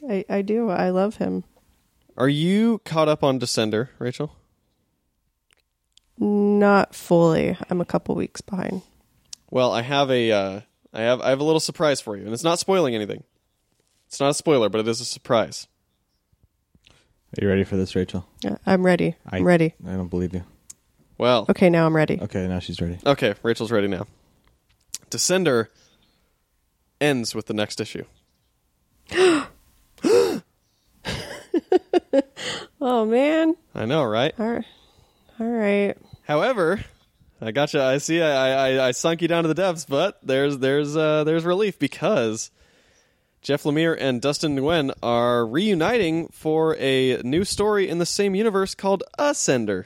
I, I do. I love him. Are you caught up on Descender, Rachel? Not fully. I'm a couple weeks behind. Well, I have a. Uh, I have. I have a little surprise for you, and it's not spoiling anything. It's not a spoiler, but it is a surprise. Are you ready for this, Rachel? Yeah, I'm ready. I- I'm ready. I don't believe you. Well, Okay, now I'm ready. Okay, now she's ready. Okay, Rachel's ready now. Descender ends with the next issue. Oh man. I know, right? All right. All right. However, I gotcha. I see. I, I I sunk you down to the depths, but there's there's uh, there's relief because Jeff Lemire and Dustin Nguyen are reuniting for a new story in the same universe called Ascender,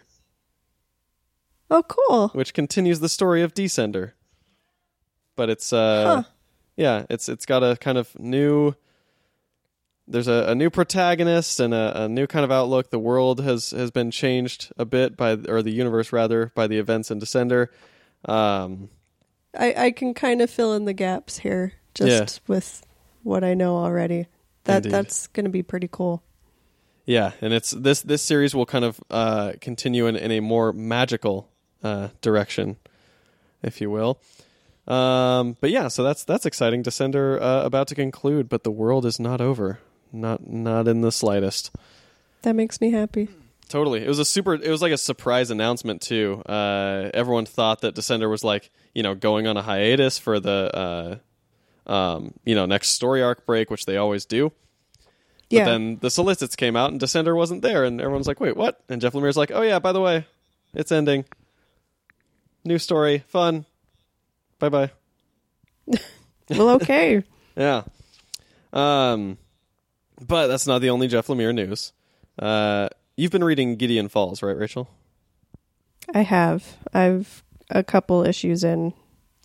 Oh, cool. which continues the story of Descender. But it's uh, Huh. Yeah, it's it's got a kind of new. There's a, a new protagonist and a, a new kind of outlook. The world has has been changed a bit by, or the universe rather, by the events in Descender. Um, I I can kind of fill in the gaps here just with what I know already. That Indeed. that's going to be pretty cool. Yeah, and it's this this series will kind of uh, continue in, in a more magical uh, direction, if you will. Um, but yeah, so that's that's exciting. Descender uh, about to conclude, but the world is not over. Not not in the slightest. That makes me happy. Totally, it was a super. It was like a surprise announcement too. Uh, everyone thought that Descender was like you know going on a hiatus for the uh, um, you know next story arc break, which they always do. Yeah. But then the solicits came out and Descender wasn't there, and everyone's like, "Wait, what?" And Jeff Lemire's like, "Oh yeah, by the way, it's ending. New story, fun. Bye bye." well, okay. Yeah. Um, but that's not the only Jeff Lemire news. Uh, you've been reading Gideon Falls, right, Rachel? I have. I've a couple issues in.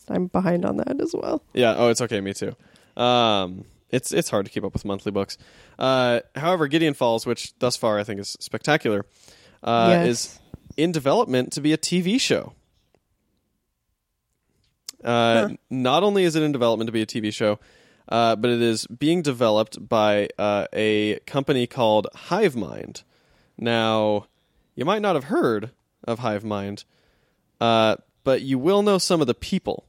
I'm behind on that as well. Yeah. Oh, it's okay. Me too. Um, it's it's hard to keep up with monthly books. Uh, however, Gideon Falls, which thus far I think is spectacular, uh, Yes. is in development to be a TV show. Uh, Huh. Not only is it in development to be a TV show, uh, but it is being developed by uh, a company called HiveMind. Now, you might not have heard of HiveMind, uh, but you will know some of the people.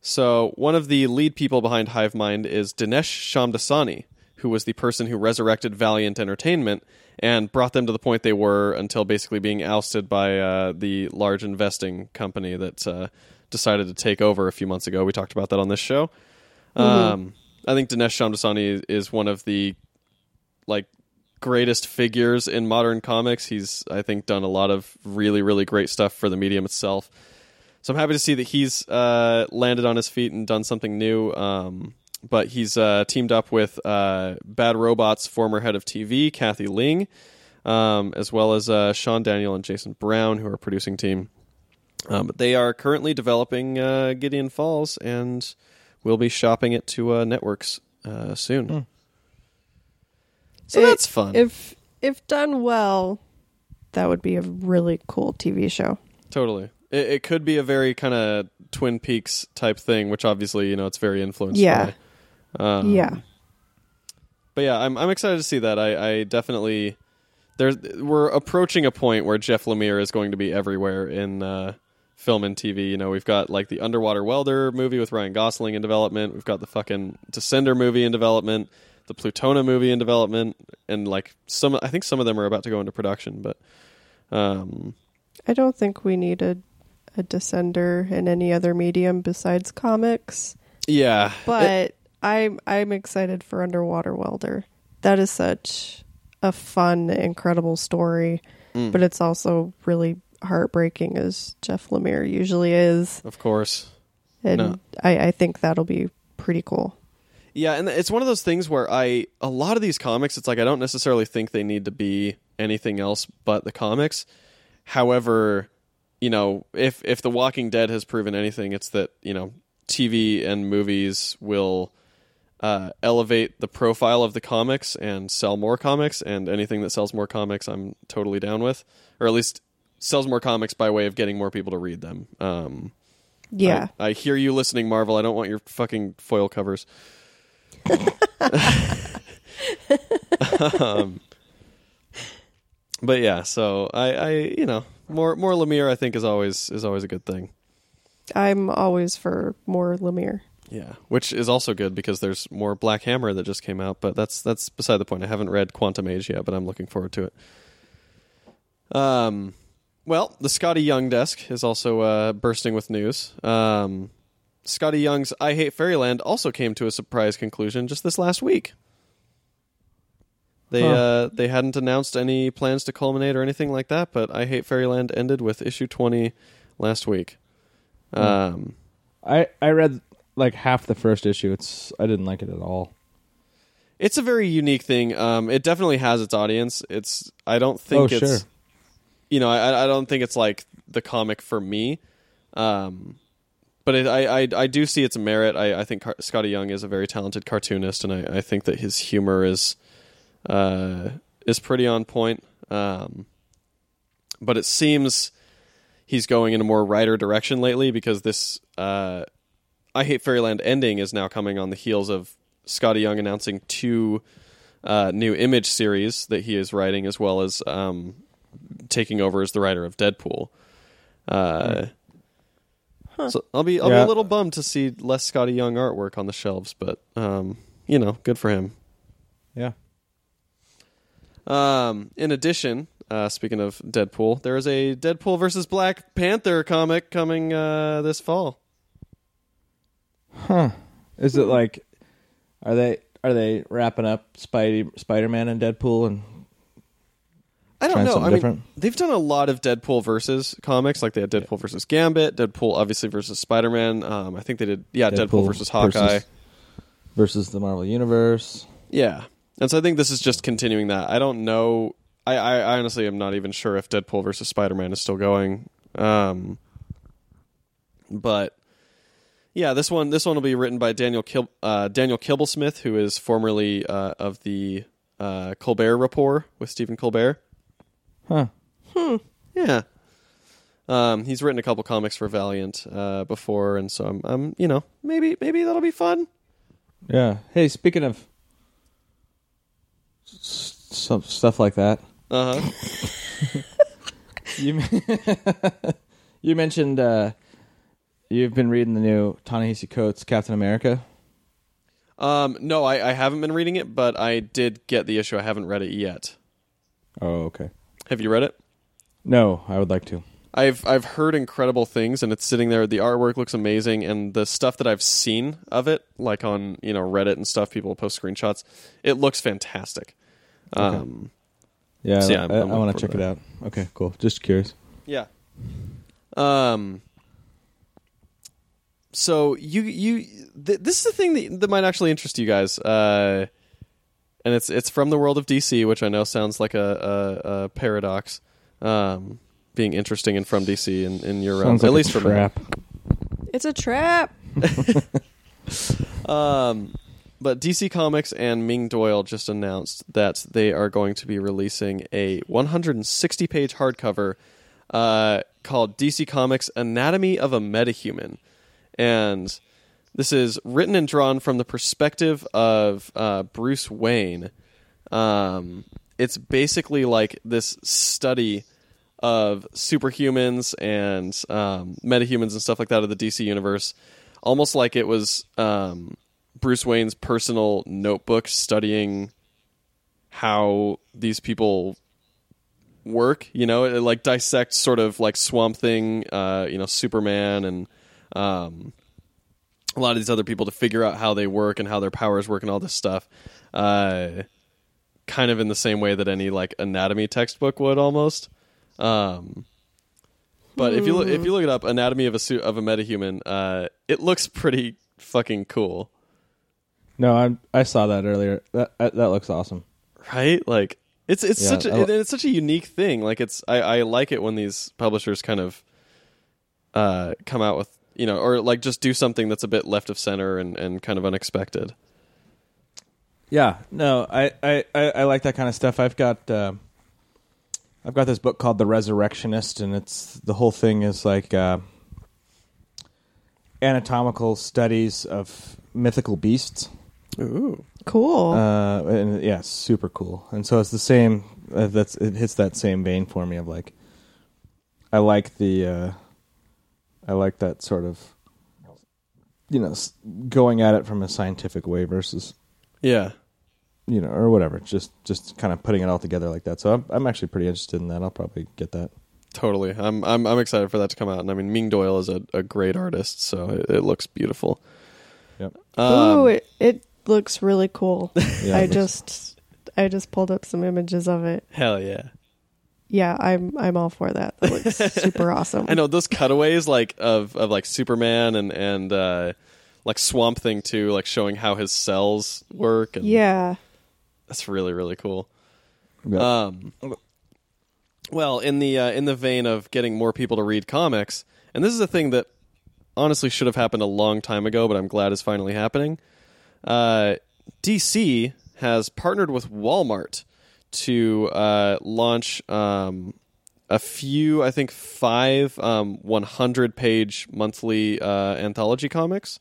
So, one of the lead people behind HiveMind is Dinesh Shamdasani, who was the person who resurrected Valiant Entertainment and brought them to the point they were until basically being ousted by uh, the large investing company that uh, decided to take over a few months ago. We talked about that on this show. Um, I think Dinesh Shamdasani is one of the like greatest figures in modern comics. He's I think done a lot of really really great stuff for the medium itself. So I'm happy to see that he's uh, landed on his feet and done something new. Um, but he's uh, teamed up with uh, Bad Robot's former head of TV, Kathy Lingg, um, as well as uh, Sean Daniel and Jason Brown, who are a producing team. Um, but they are currently developing uh, Gideon Falls, and we'll be shopping it to uh, networks uh, soon. So It- that's fun. If if done well, that would be a really cool TV show. Totally. It, it could be a very kind of Twin Peaks type thing, which obviously you know it's very influenced. Yeah. By. Um, yeah. But yeah, I'm I'm excited to see that. I, I definitely there's we're approaching a point where Jeff Lemire is going to be everywhere in uh, film and TV. You know, we've got like the Underwater Welder movie with Ryan Gosling in development. We've got the fucking Descender movie in development. The Plutona movie in development, and like some, I think some of them are about to go into production. But um, I don't think we needed a a descender in any other medium besides comics. yeah, But I'm I'm excited for Underwater Welder. That is such a fun, incredible story, Mm. but it's also really heartbreaking, as Jeff Lemire usually is. Of course. And No. I, I think that'll be pretty cool. Yeah, and it's one of those things where I a lot of these comics, it's like I don't necessarily think they need to be anything else but the comics. However, you know, if if The Walking Dead has proven anything, it's that you know TV and movies will uh, elevate the profile of the comics and sell more comics, and anything that sells more comics, I'm totally down with, or at least sells more comics by way of getting more people to read them. Um, Yeah. I, I hear you listening, Marvel. I don't want your fucking foil covers. um, but yeah, so I, I, you know, more more Lemire, I think is always is always a good thing. I'm always for more Lemire. Yeah, which is also good because there's more Black Hammer that just came out, but that's that's beside the point. I haven't read Quantum Age yet, but I'm looking forward to it. Um, well, the Skottie Young desk is also uh, bursting with news. Um, Skottie Young's I Hate Fairyland also came to a surprise conclusion just this last week. They Huh. uh, they hadn't announced any plans to culminate or anything like that, but I Hate Fairyland ended with issue twenty last week. Um, I I read like half the first issue. It's I didn't like it at all. It's a very unique thing. Um, it definitely has its audience. It's I don't think Oh, it's sure. You know I I don't think it's like the comic for me. Um, but it, I, I I do see its merit. I I think Car- Skottie Young is a very talented cartoonist, and I, I think that his humor is uh is pretty on point. Um, but it seems he's going in a more writer direction lately because this uh I Hate Fairyland ending is now coming on the heels of Skottie Young announcing two uh, new image series that he is writing, as well as um, taking over as the writer of Deadpool. Uh, So I'll be I'll be a little bummed to see less Skottie Young artwork on the shelves, but um, you know, good for him. Yeah. Um, in addition, uh, speaking of Deadpool, there is a Deadpool versus Black Panther comic coming uh, this fall. Huh. Is it like are they are they wrapping up Spidey Spider Man and Deadpool and I don't know. I mean, they've done a lot of Deadpool versus comics. Like they had Deadpool versus Gambit, Deadpool obviously versus Spider Man. Um, I think they did yeah Deadpool, versus Hawkeye. versus, versus the Marvel Universe? Yeah, and so I think this is just continuing that. I don't know. I, I, I honestly am not even sure if Deadpool versus Spider Man is still going. Um, but yeah, this one this one will be written by Daniel Kil- uh, Daniel Kibblesmith, who is formerly uh, of the uh, Colbert Report with Stephen Colbert. Huh. Yeah. Um, he's written a couple comics for Valiant uh, before, and so I'm, I'm, you know, maybe maybe that'll be fun. Yeah. Hey, speaking of s- some stuff like that, Uh huh. you you mentioned uh, you've been reading the new Ta-Nehisi Coates Captain America. Um, no, I, I haven't been reading it, but I did get the issue. I haven't read it yet. Oh, okay. Have you read it? No, I would like to. I've I've heard incredible things, and it's sitting there. The artwork looks amazing, and the stuff that I've seen of it, like on you know Reddit and stuff, people post screenshots. It looks fantastic. Um, Yeah, So, yeah, I, I'm- I, want to check it out. Okay, cool. Just curious. Yeah. Um. So you you th- this is the thing that, that might actually interest you guys, uh, and it's it's from the world of DC, which I know sounds like a, a, a paradox, um, being interesting and from DC in, in your realm, like at a least for me. trap. It's a trap. Um, but DC Comics and Ming Doyle just announced that they are going to be releasing a 160 page hardcover uh, called DC Comics Anatomy of a Metahuman. And this is written and drawn from the perspective of uh, Bruce Wayne. Um, it's basically like this study of superhumans and um, metahumans and stuff like that of the DC universe, almost like it was um, Bruce Wayne's personal notebook studying how these people work. You know, it like dissects sort of like Swamp Thing, uh, you know, Superman, and um, a lot of these other people to figure out how they work and how their powers work and all this stuff. Uh, kind of in the same way that any like anatomy textbook would almost. Um, but if you look, if you look it up, anatomy of a suit of a metahuman, uh, it looks pretty fucking cool, No, I I saw that earlier. That that looks awesome. right? Like it's it's Yeah, such a, it- it's such a unique thing. Like it's I, I like it when these publishers kind of uh, come out with you know or like just do something that's a bit left of center and, and kind of unexpected. Yeah, no, I, I, I, I like that kind of stuff. I've got uh, I've got this book called The Resurrectionist, and it's the whole thing is like uh, anatomical studies of mythical beasts. Ooh, Cool. Uh, and yeah, super cool. And so it's the same. Uh, that's it hits that same vein for me of like, I like the, uh, I like that sort of, you know, s- going at it from a scientific way versus yeah. you know, or whatever. Just just kind of putting it all together like that. So I'm I'm actually pretty interested in that. I'll probably get that. Totally. I'm I'm I'm excited for that to come out. And I mean Ming Doyle is a, a great artist, so it, it looks beautiful. Yep. Um, Ooh, it, it looks really cool. Yeah, I it looks- just I just pulled up some images of it. hell yeah. Yeah, I'm I'm all for that. That looks super awesome. I know those cutaways like of of like Superman and and uh like Swamp Thing too, like showing how his cells work and Yeah. that's really really cool. Yeah. Um, well, in the uh, in the vein of getting more people to read comics, and this is a thing that honestly should have happened a long time ago, but I'm glad is finally happening. Uh, DC has partnered with Walmart to uh, launch um, a few, I think five um, 100 page monthly uh, anthology comics.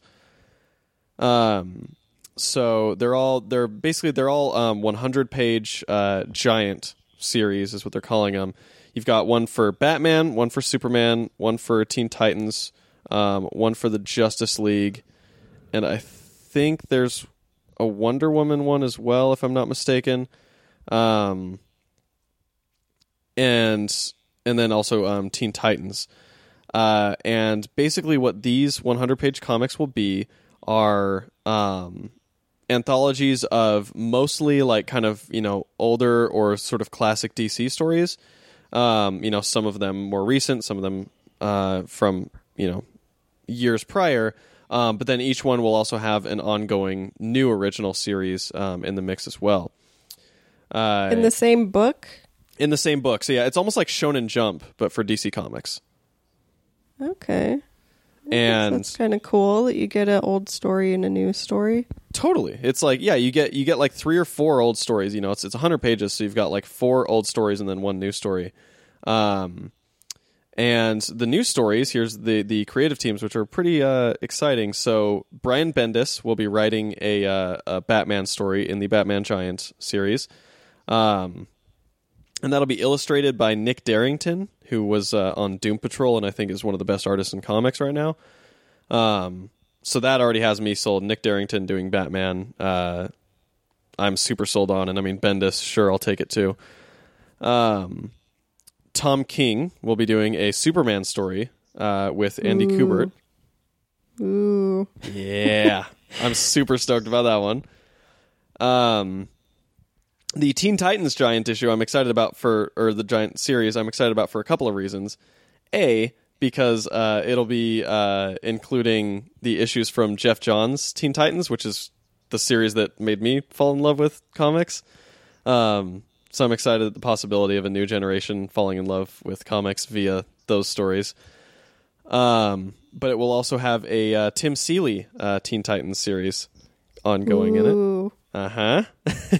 Um, so they're all they're basically they're all um, 100 page uh, giant series is what they're calling them. You've got one for Batman, one for Superman, one for Teen Titans, um, one for the Justice League, and I think there's a Wonder Woman one as well, if I'm not mistaken. Um, and and then also um, Teen Titans. Uh, and basically, what these 100 page comics will be are um, anthologies of mostly like kind of you know older or sort of classic DC stories. Um, you know, some of them more recent, some of them uh, from you know years prior. Um, but then each one will also have an ongoing new original series um, in the mix as well. Uh, In the same book? in the same book, so yeah, it's almost like Shonen Jump, but for DC Comics. Okay. And That's kind of cool that you get an old story and a new story. Totally. It's like yeah, you get you get like three or four old stories. You know, it's it's hundred pages, so you've got like four old stories and then one new story. Um, and the new stories here's the the creative teams, which are pretty uh, exciting. So Brian Bendis will be writing a uh, a Batman story in the Batman Giant series. Um, and that'll be illustrated by Nick Derington, who was uh, on Doom Patrol and I think is one of the best artists in comics right now. Um, so that already has me sold. Nick Derington doing Batman, uh, I'm super sold on, and I mean Bendis, sure, I'll take it too. Um, Tom King will be doing a Superman story uh, with Andy Ooh. Kubert. Ooh. Yeah, I'm super stoked about that one. Um, the Teen Titans Giant issue I'm excited about for, or the Giant series I'm excited about for a couple of reasons. A, because uh, it'll be uh, including the issues from Geoff Johns' Teen Titans, which is the series that made me fall in love with comics. Um, so I'm excited at the possibility of a new generation falling in love with comics via those stories. Um, but it will also have a uh, Tim Seeley uh, Teen Titans series ongoing in it. Uh huh.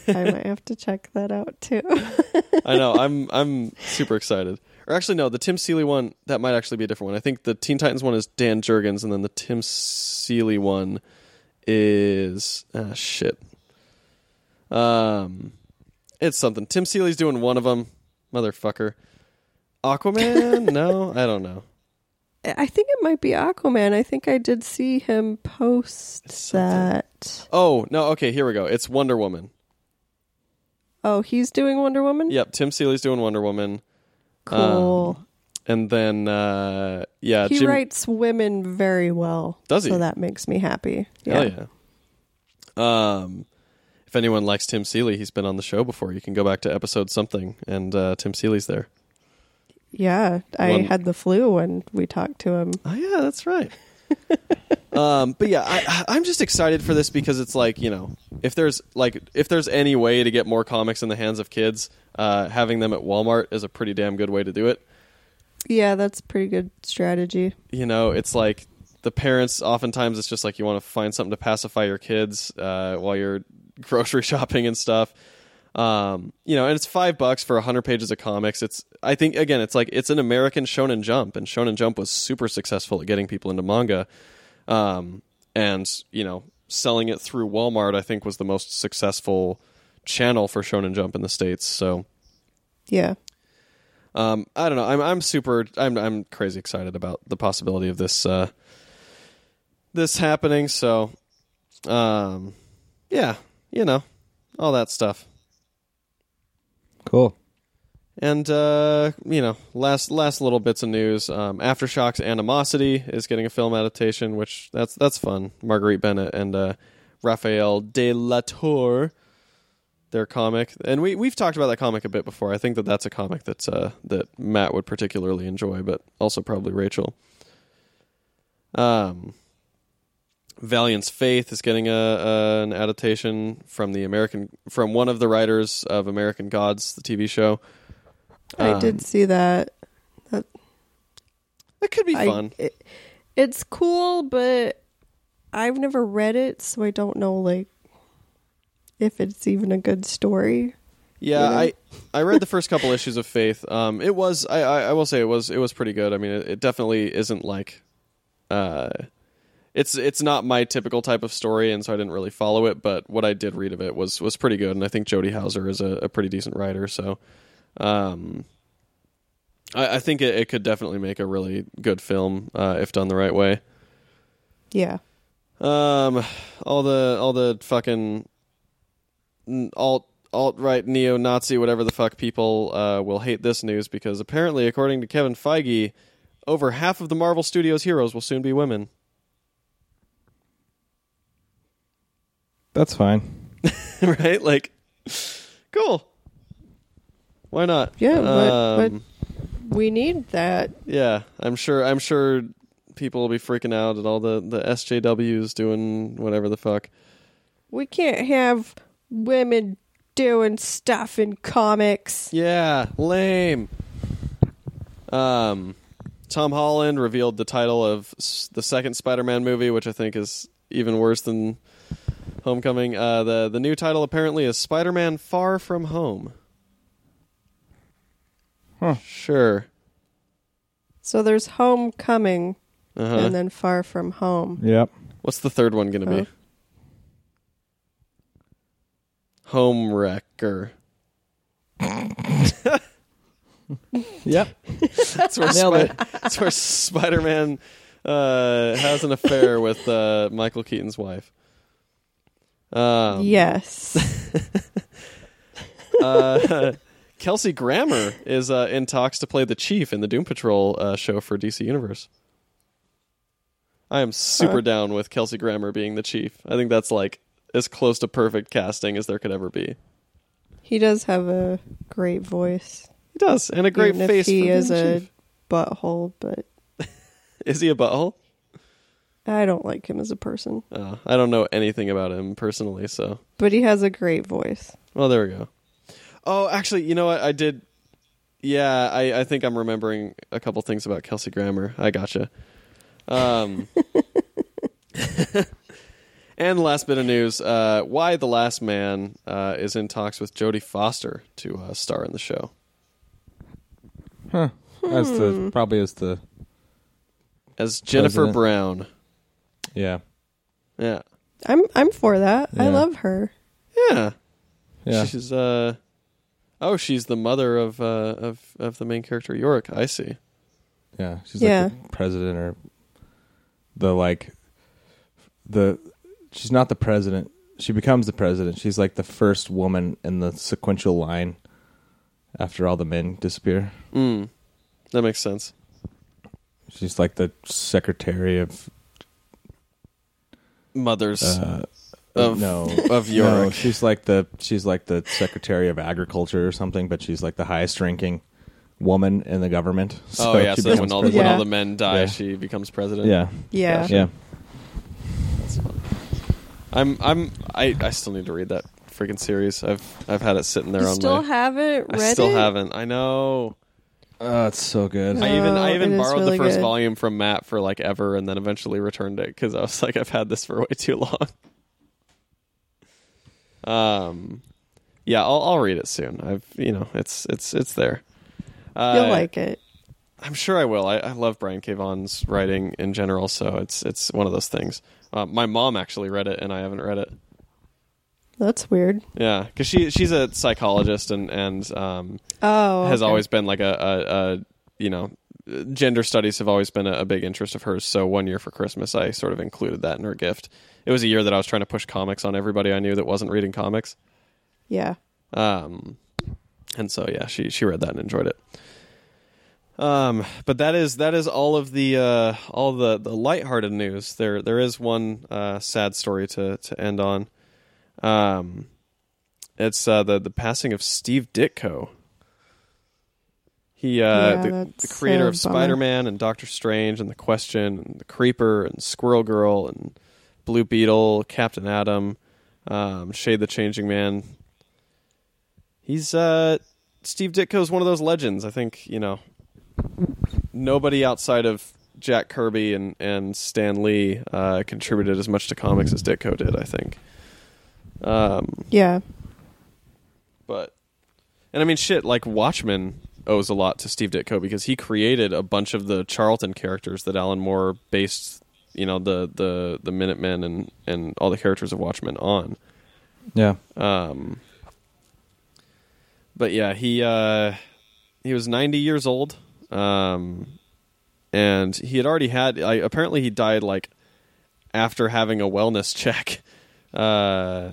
I might have to check that out too. I know. I'm I'm super excited. Or actually, no, the Tim Seeley one that might actually be a different one. I think the Teen Titans one is Dan Jurgens, and then the Tim Seeley one is ah shit. Um, it's something. Tim Seeley's doing one of them, motherfucker. Aquaman? no, I don't know. I think it might be Aquaman. I think I did see him post that. Oh no, okay, here we go. It's Wonder Woman. Oh, he's doing Wonder Woman? Yep, Tim Seeley's doing Wonder Woman, Cool. and then uh, yeah, he Jim, writes women very well. Does he? So that makes me happy. Yeah. Hell yeah. Um, if anyone likes Tim Seeley, he's been on the show before. You can go back to episode something, and uh, Tim Seeley's there. Yeah, I One- had the flu when we talked to him. Oh yeah, that's right. um, but yeah, I, I'm just excited for this because it's like you know, if there's like if there's any way to get more comics in the hands of kids, uh, having them at Walmart is a pretty damn good way to do it. Yeah, that's a pretty good strategy. You know, it's like the parents. Oftentimes, it's just like you want to find something to pacify your kids uh, while you're grocery shopping and stuff. Um, you know, and it's five bucks for a hundred pages of comics. It's I think again, it's like it's an American Shonen Jump, and Shonen Jump was super successful at getting people into manga. Um, and you know, selling it through Walmart, I think, was the most successful channel for Shonen Jump in the states. So, Yeah. um, I don't know. I'm I'm super. I'm I'm crazy excited about the possibility of this uh, this happening. So, um, yeah, you know, all that stuff. Cool. And uh, you know, last last little bits of news. Um, AfterShock's Animosity is getting a film adaptation, which that's that's fun. Marguerite Bennett and uh, Rafael de Latorre, their comic, and we we've talked about that comic a bit before. I think that that's a comic that's uh, that Matt would particularly enjoy, but also probably Rachel. Um, Valiant's Faith is getting a, a an adaptation from the American from one of the writers of American Gods, the TV show. I Um, did see that. That It could be I- fun. it- it's cool, but I've never read it, so I don't know like if it's even a good story. yeah, you know? I I read the first couple issues of Faith. Um, it was I, I I will say it was it was pretty good. I mean, it, it definitely isn't like, uh, it's it's not my typical type of story, and so I didn't really follow it. But what I did read of it was was pretty good, and I think Jody Houser is a, a pretty decent writer. So, um, I, I think it, it could definitely make a really good film uh, if done the right way. Yeah. Um, all the all the fucking alt alt right neo Nazi whatever the fuck people uh, will hate this news because apparently, according to Kevin Feige, over half of the Marvel Studios heroes will soon be women. That's fine. right? Like, cool. Why not? Yeah, but- but- Um, We need that. yeah, I'm sure. I'm sure people will be freaking out at all the the SJWs doing whatever the fuck. We can't have women doing stuff in comics. Yeah, lame. Um, Tom Holland revealed the title of s- the second Spider-Man movie, which I think is even worse than Homecoming. Uh, the the new title apparently is Spider-Man: Far From Home. Huh. Sure. So there's Homecoming Uh-huh. and then Far From Home. Yep. What's the third one going to be? Home Wrecker. Yep. That's where, Nailed Spi- that's where Spider-Man uh, has an affair with uh, Michael Keaton's wife. Um, yes. uh, Kelsey Grammer is uh, in talks to play the Chief in the Doom Patrol uh, show for DC Universe. I am super Huh. down with Kelsey Grammer being the Chief. I think that's like as close to perfect casting as there could ever be. he does have a great voice. He does, and a great Even face. he is a Chief. butthole, but Is he a butthole? I don't like him as a person. Uh, I don't know anything about him personally, so But he has a great voice. Well, there we go. Oh, actually, you know what? I did. Yeah, I, I think I'm remembering a couple things about Kelsey Grammer. I gotcha. Um, and the last bit of news: uh, Y: The Last Man uh, is in talks with Jodie Foster to uh, star in the show. Huh. As the probably as the as Jennifer President. Brown. Yeah Yeah, I'm I'm for that. I Yeah. love her. yeah. yeah She's uh, oh, she's the mother of uh of of the main character Yorick. I see. yeah she's Yeah. like the president or the like the she's not the president she becomes the president she's like the first woman in the sequential line after all the men disappear Mm, that makes sense. she's like the secretary of Mothers. uh, Of no of no, she's like the she's like the secretary of agriculture or something, but she's like the highest ranking woman in the government. oh yeah, so when all the, when all the men die, Yeah. she becomes president. yeah Yeah. yeah That's fun. I'm I'm I, I still need to read that freaking series. I've I've had it sitting there You on still my. haven't read I still it? haven't. I know. Oh it's so good I even I Oh, even it is borrowed really the first good. volume from Matt for like ever, and then eventually returned it because I was like, I've had this for way too long. Um, yeah, I'll I'll read it soon. I've you know it's it's it's there. Uh, You'll like it. I'm sure I will. I, I love Brian K. Vaughan's writing in general, so it's it's one of those things. Uh, my mom actually read it, and I haven't read it. That's weird. Yeah, because she she's a psychologist and and um, Oh, has okay. always been like a, a, a you know gender studies have always been a, a big interest of hers. So one year for Christmas, I sort of included that in her gift. It was a year that I was trying to push comics on everybody I knew that wasn't reading comics. Yeah. Um, and so yeah, she she read that and enjoyed it. Um, but that is that is all of the uh, all the the lighthearted news. There there is one uh, sad story to to end on. Um, it's uh, the the passing of Steve Ditko. He uh, Yeah, the, the creator of. Spider Man and Doctor Strange and the Question and the Creeper and Squirrel Girl and Blue Beetle, Captain Atom, um, Shade the Changing Man. He's uh, Steve Ditko's one of those legends. I think you know nobody outside of Jack Kirby and and Stan Lee uh, contributed as much to comics as Ditko did. I think. Um, Yeah. but and I mean shit like Watchmen owes a lot to Steve Ditko because he created a bunch of the Charlton characters that Alan Moore based you know the the the Minutemen and and all the characters of Watchmen on. yeah Um, but yeah, he uh, he was 90 years old, um, and he had already had. I, apparently, he died like after having a wellness check. Uh,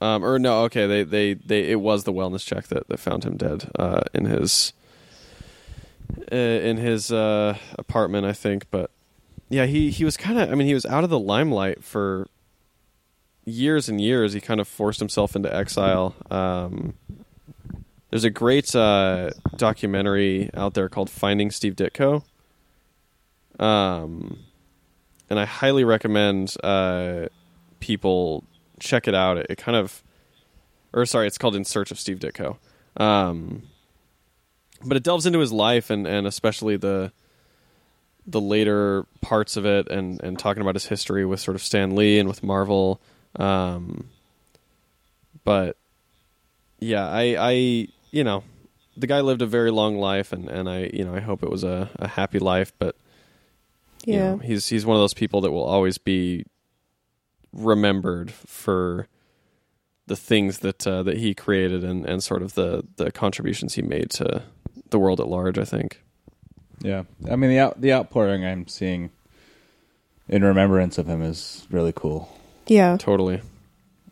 um, or no, okay, they, they, they it was the wellness check that, that found him dead uh, in his uh, in his uh, apartment, I think. But yeah, he he was kind of. I mean, he was out of the limelight for years and years. He kind of forced himself into exile. Um, there's a great uh, documentary out there called Finding Steve Ditko. Um, and I highly recommend uh, people check it out. It, it kind of, or sorry, it's called In Search of Steve Ditko. Um, but it delves into his life and, and especially the the later parts of it and, and talking about his history with sort of Stan Lee and with Marvel. Um, but yeah, I, I, you know, the guy lived a very long life and, and I, you know, I hope it was a, a happy life, but you Yeah. know, he's, he's one of those people that will always be remembered for the things that, uh, that he created and, and sort of the, the contributions he made to the world at large, I think. yeah I mean the out the outpouring I'm seeing in remembrance of him is really cool. Yeah. Totally.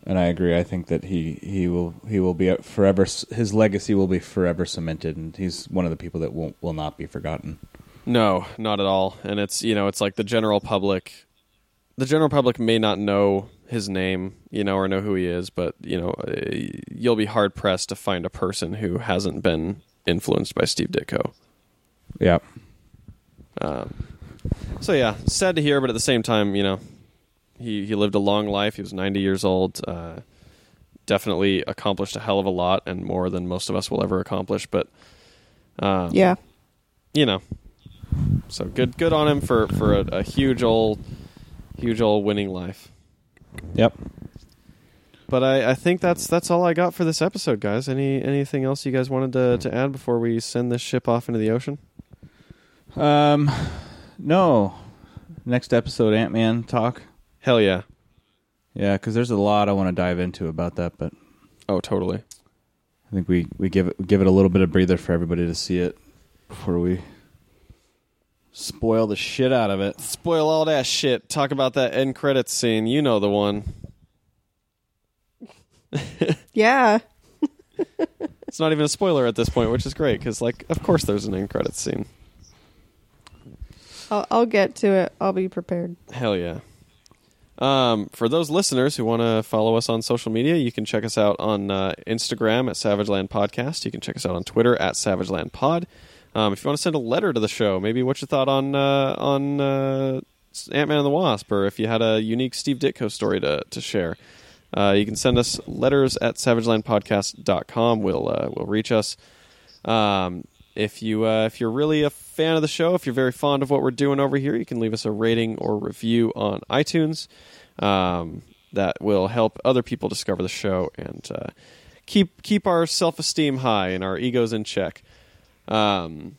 And I agree. I think that he, he will he will be forever. His legacy will be forever cemented, and he's one of the people that won't will not be forgotten. No, not at all. And it's you know, it's like the general public the general public may not know his name, you know, or know who he is, but you know, uh, you'll be hard pressed to find a person who hasn't been influenced by Steve Ditko. Yeah, Um, so yeah, sad to hear, but at the same time, you know, he he lived a long life. He was 90 years old. Uh, definitely accomplished a hell of a lot and more than most of us will ever accomplish. But um, Yeah. you know, so good good on him for for a, a huge old huge old winning life. yep. But I, I think that's that's all I got for this episode, guys. Any anything else you guys wanted to, to add before we send this ship off into the ocean? Um, no. Next episode, Ant Man talk. Hell yeah! Yeah, because there's a lot I want to dive into about that, but Oh, totally. I think we, we give it give it a little bit of breather for everybody to see it before we spoil the shit out of it. Spoil all that shit. Talk about that end credits scene. You know the one. Yeah. It's not even a spoiler at this point, which is great because, like, of course, there's an end credits scene. I'll, I'll get to it. I'll be prepared. Hell yeah. Um, for those listeners who want to follow us on social media, you can check us out on uh, Instagram at Savageland Podcast. You can check us out on Twitter at Savageland Pod. Um, if you want to send a letter to the show, maybe what you thought on uh, on uh, Ant Man and the Wasp, or if you had a unique Steve Ditko story to to share, uh, you can send us letters at savagelandpodcast.com. We'll uh, will reach us. Um, if you uh, if you're really a fan of the show, if you're very fond of what we're doing over here, you can leave us a rating or review on iTunes. Um, that will help other people discover the show and uh, keep keep our self esteem high and our egos in check. Um,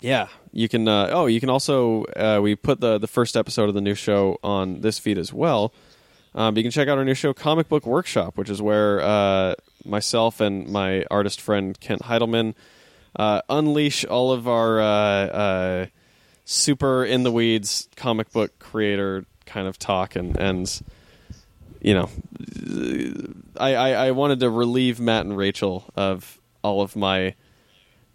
yeah, you can. Uh, oh, you can also. Uh, we put the the first episode of the new show on this feed as well. Um, you can check out our new show, Comic Book Workshop, which is where uh, myself and my artist friend Kent Heidelman uh, unleash all of our uh, uh, super in the weeds comic book creator kind of talk and and you know I, I, I wanted to relieve Matt and Rachel of all of my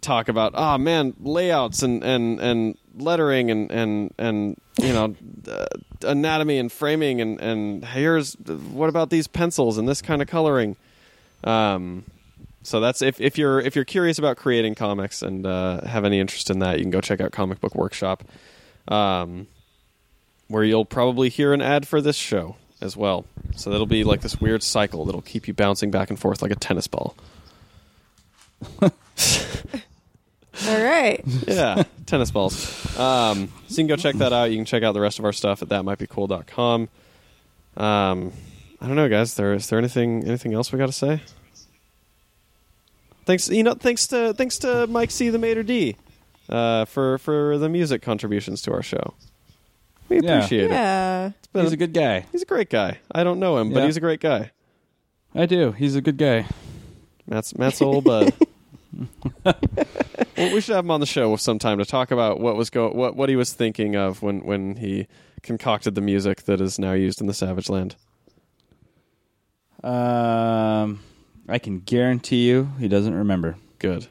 talk about ah man layouts and and and lettering and and and you know uh, anatomy and framing and and here's what about these pencils and this kind of coloring um so that's if, if you're if you're curious about creating comics and uh, have any interest in that, you can go check out Comic Book Workshop, um, where you'll probably hear an ad for this show as well. So that'll be like this weird cycle that'll keep you bouncing back and forth like a tennis ball. All right. yeah, tennis balls. Um, so you can go check that out. You can check out the rest of our stuff at thatmightbecool.com. Um, I don't know, guys. There is there anything anything else we got to say? Thanks, you know, thanks to thanks to Mike C, the Mater D, uh, for for the music contributions to our show. We Yeah. appreciate it. Yeah. But He's a good guy. he's a great guy. I don't know him, but Yeah. he's a great guy. I do. He's a good guy. Matt's Matt's old bud. well, we should have him on the show sometime to talk about what was go what what he was thinking of when when he concocted the music that is now used in the Savage Land. Um, I can guarantee you he doesn't remember. Good,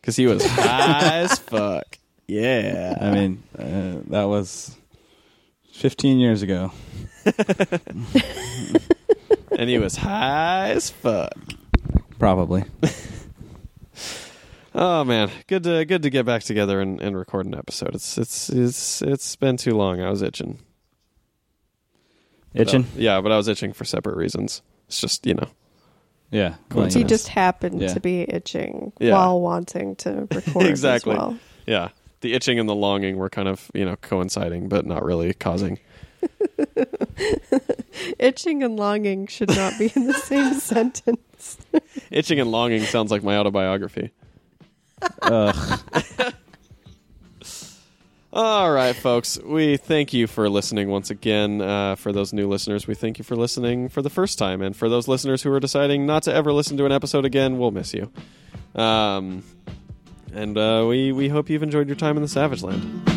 because he was high as fuck. Yeah, I mean, uh, that was 15 years ago. and he was high as fuck. Probably. Oh man, good to good to get back together and, and record an episode. It's it's it's it's been too long. I was itching. But, uh, Itching? yeah, but I was itching for separate reasons. It's just you know. Yeah. Coincidence. He just happened Yeah. to be itching Yeah. while wanting to record Exactly. as well. Yeah, the itching and the longing were kind of you know coinciding, but not really causing. Itching and longing should not be in the same sentence. Itching and longing sounds like my autobiography. Ugh. All right, folks. We thank you for listening once again. Uh, for those new listeners, we thank you for listening for the first time, and for those listeners who are deciding not to ever listen to an episode again, we'll miss you. Um, and uh, we we hope you've enjoyed your time in the Savage Land.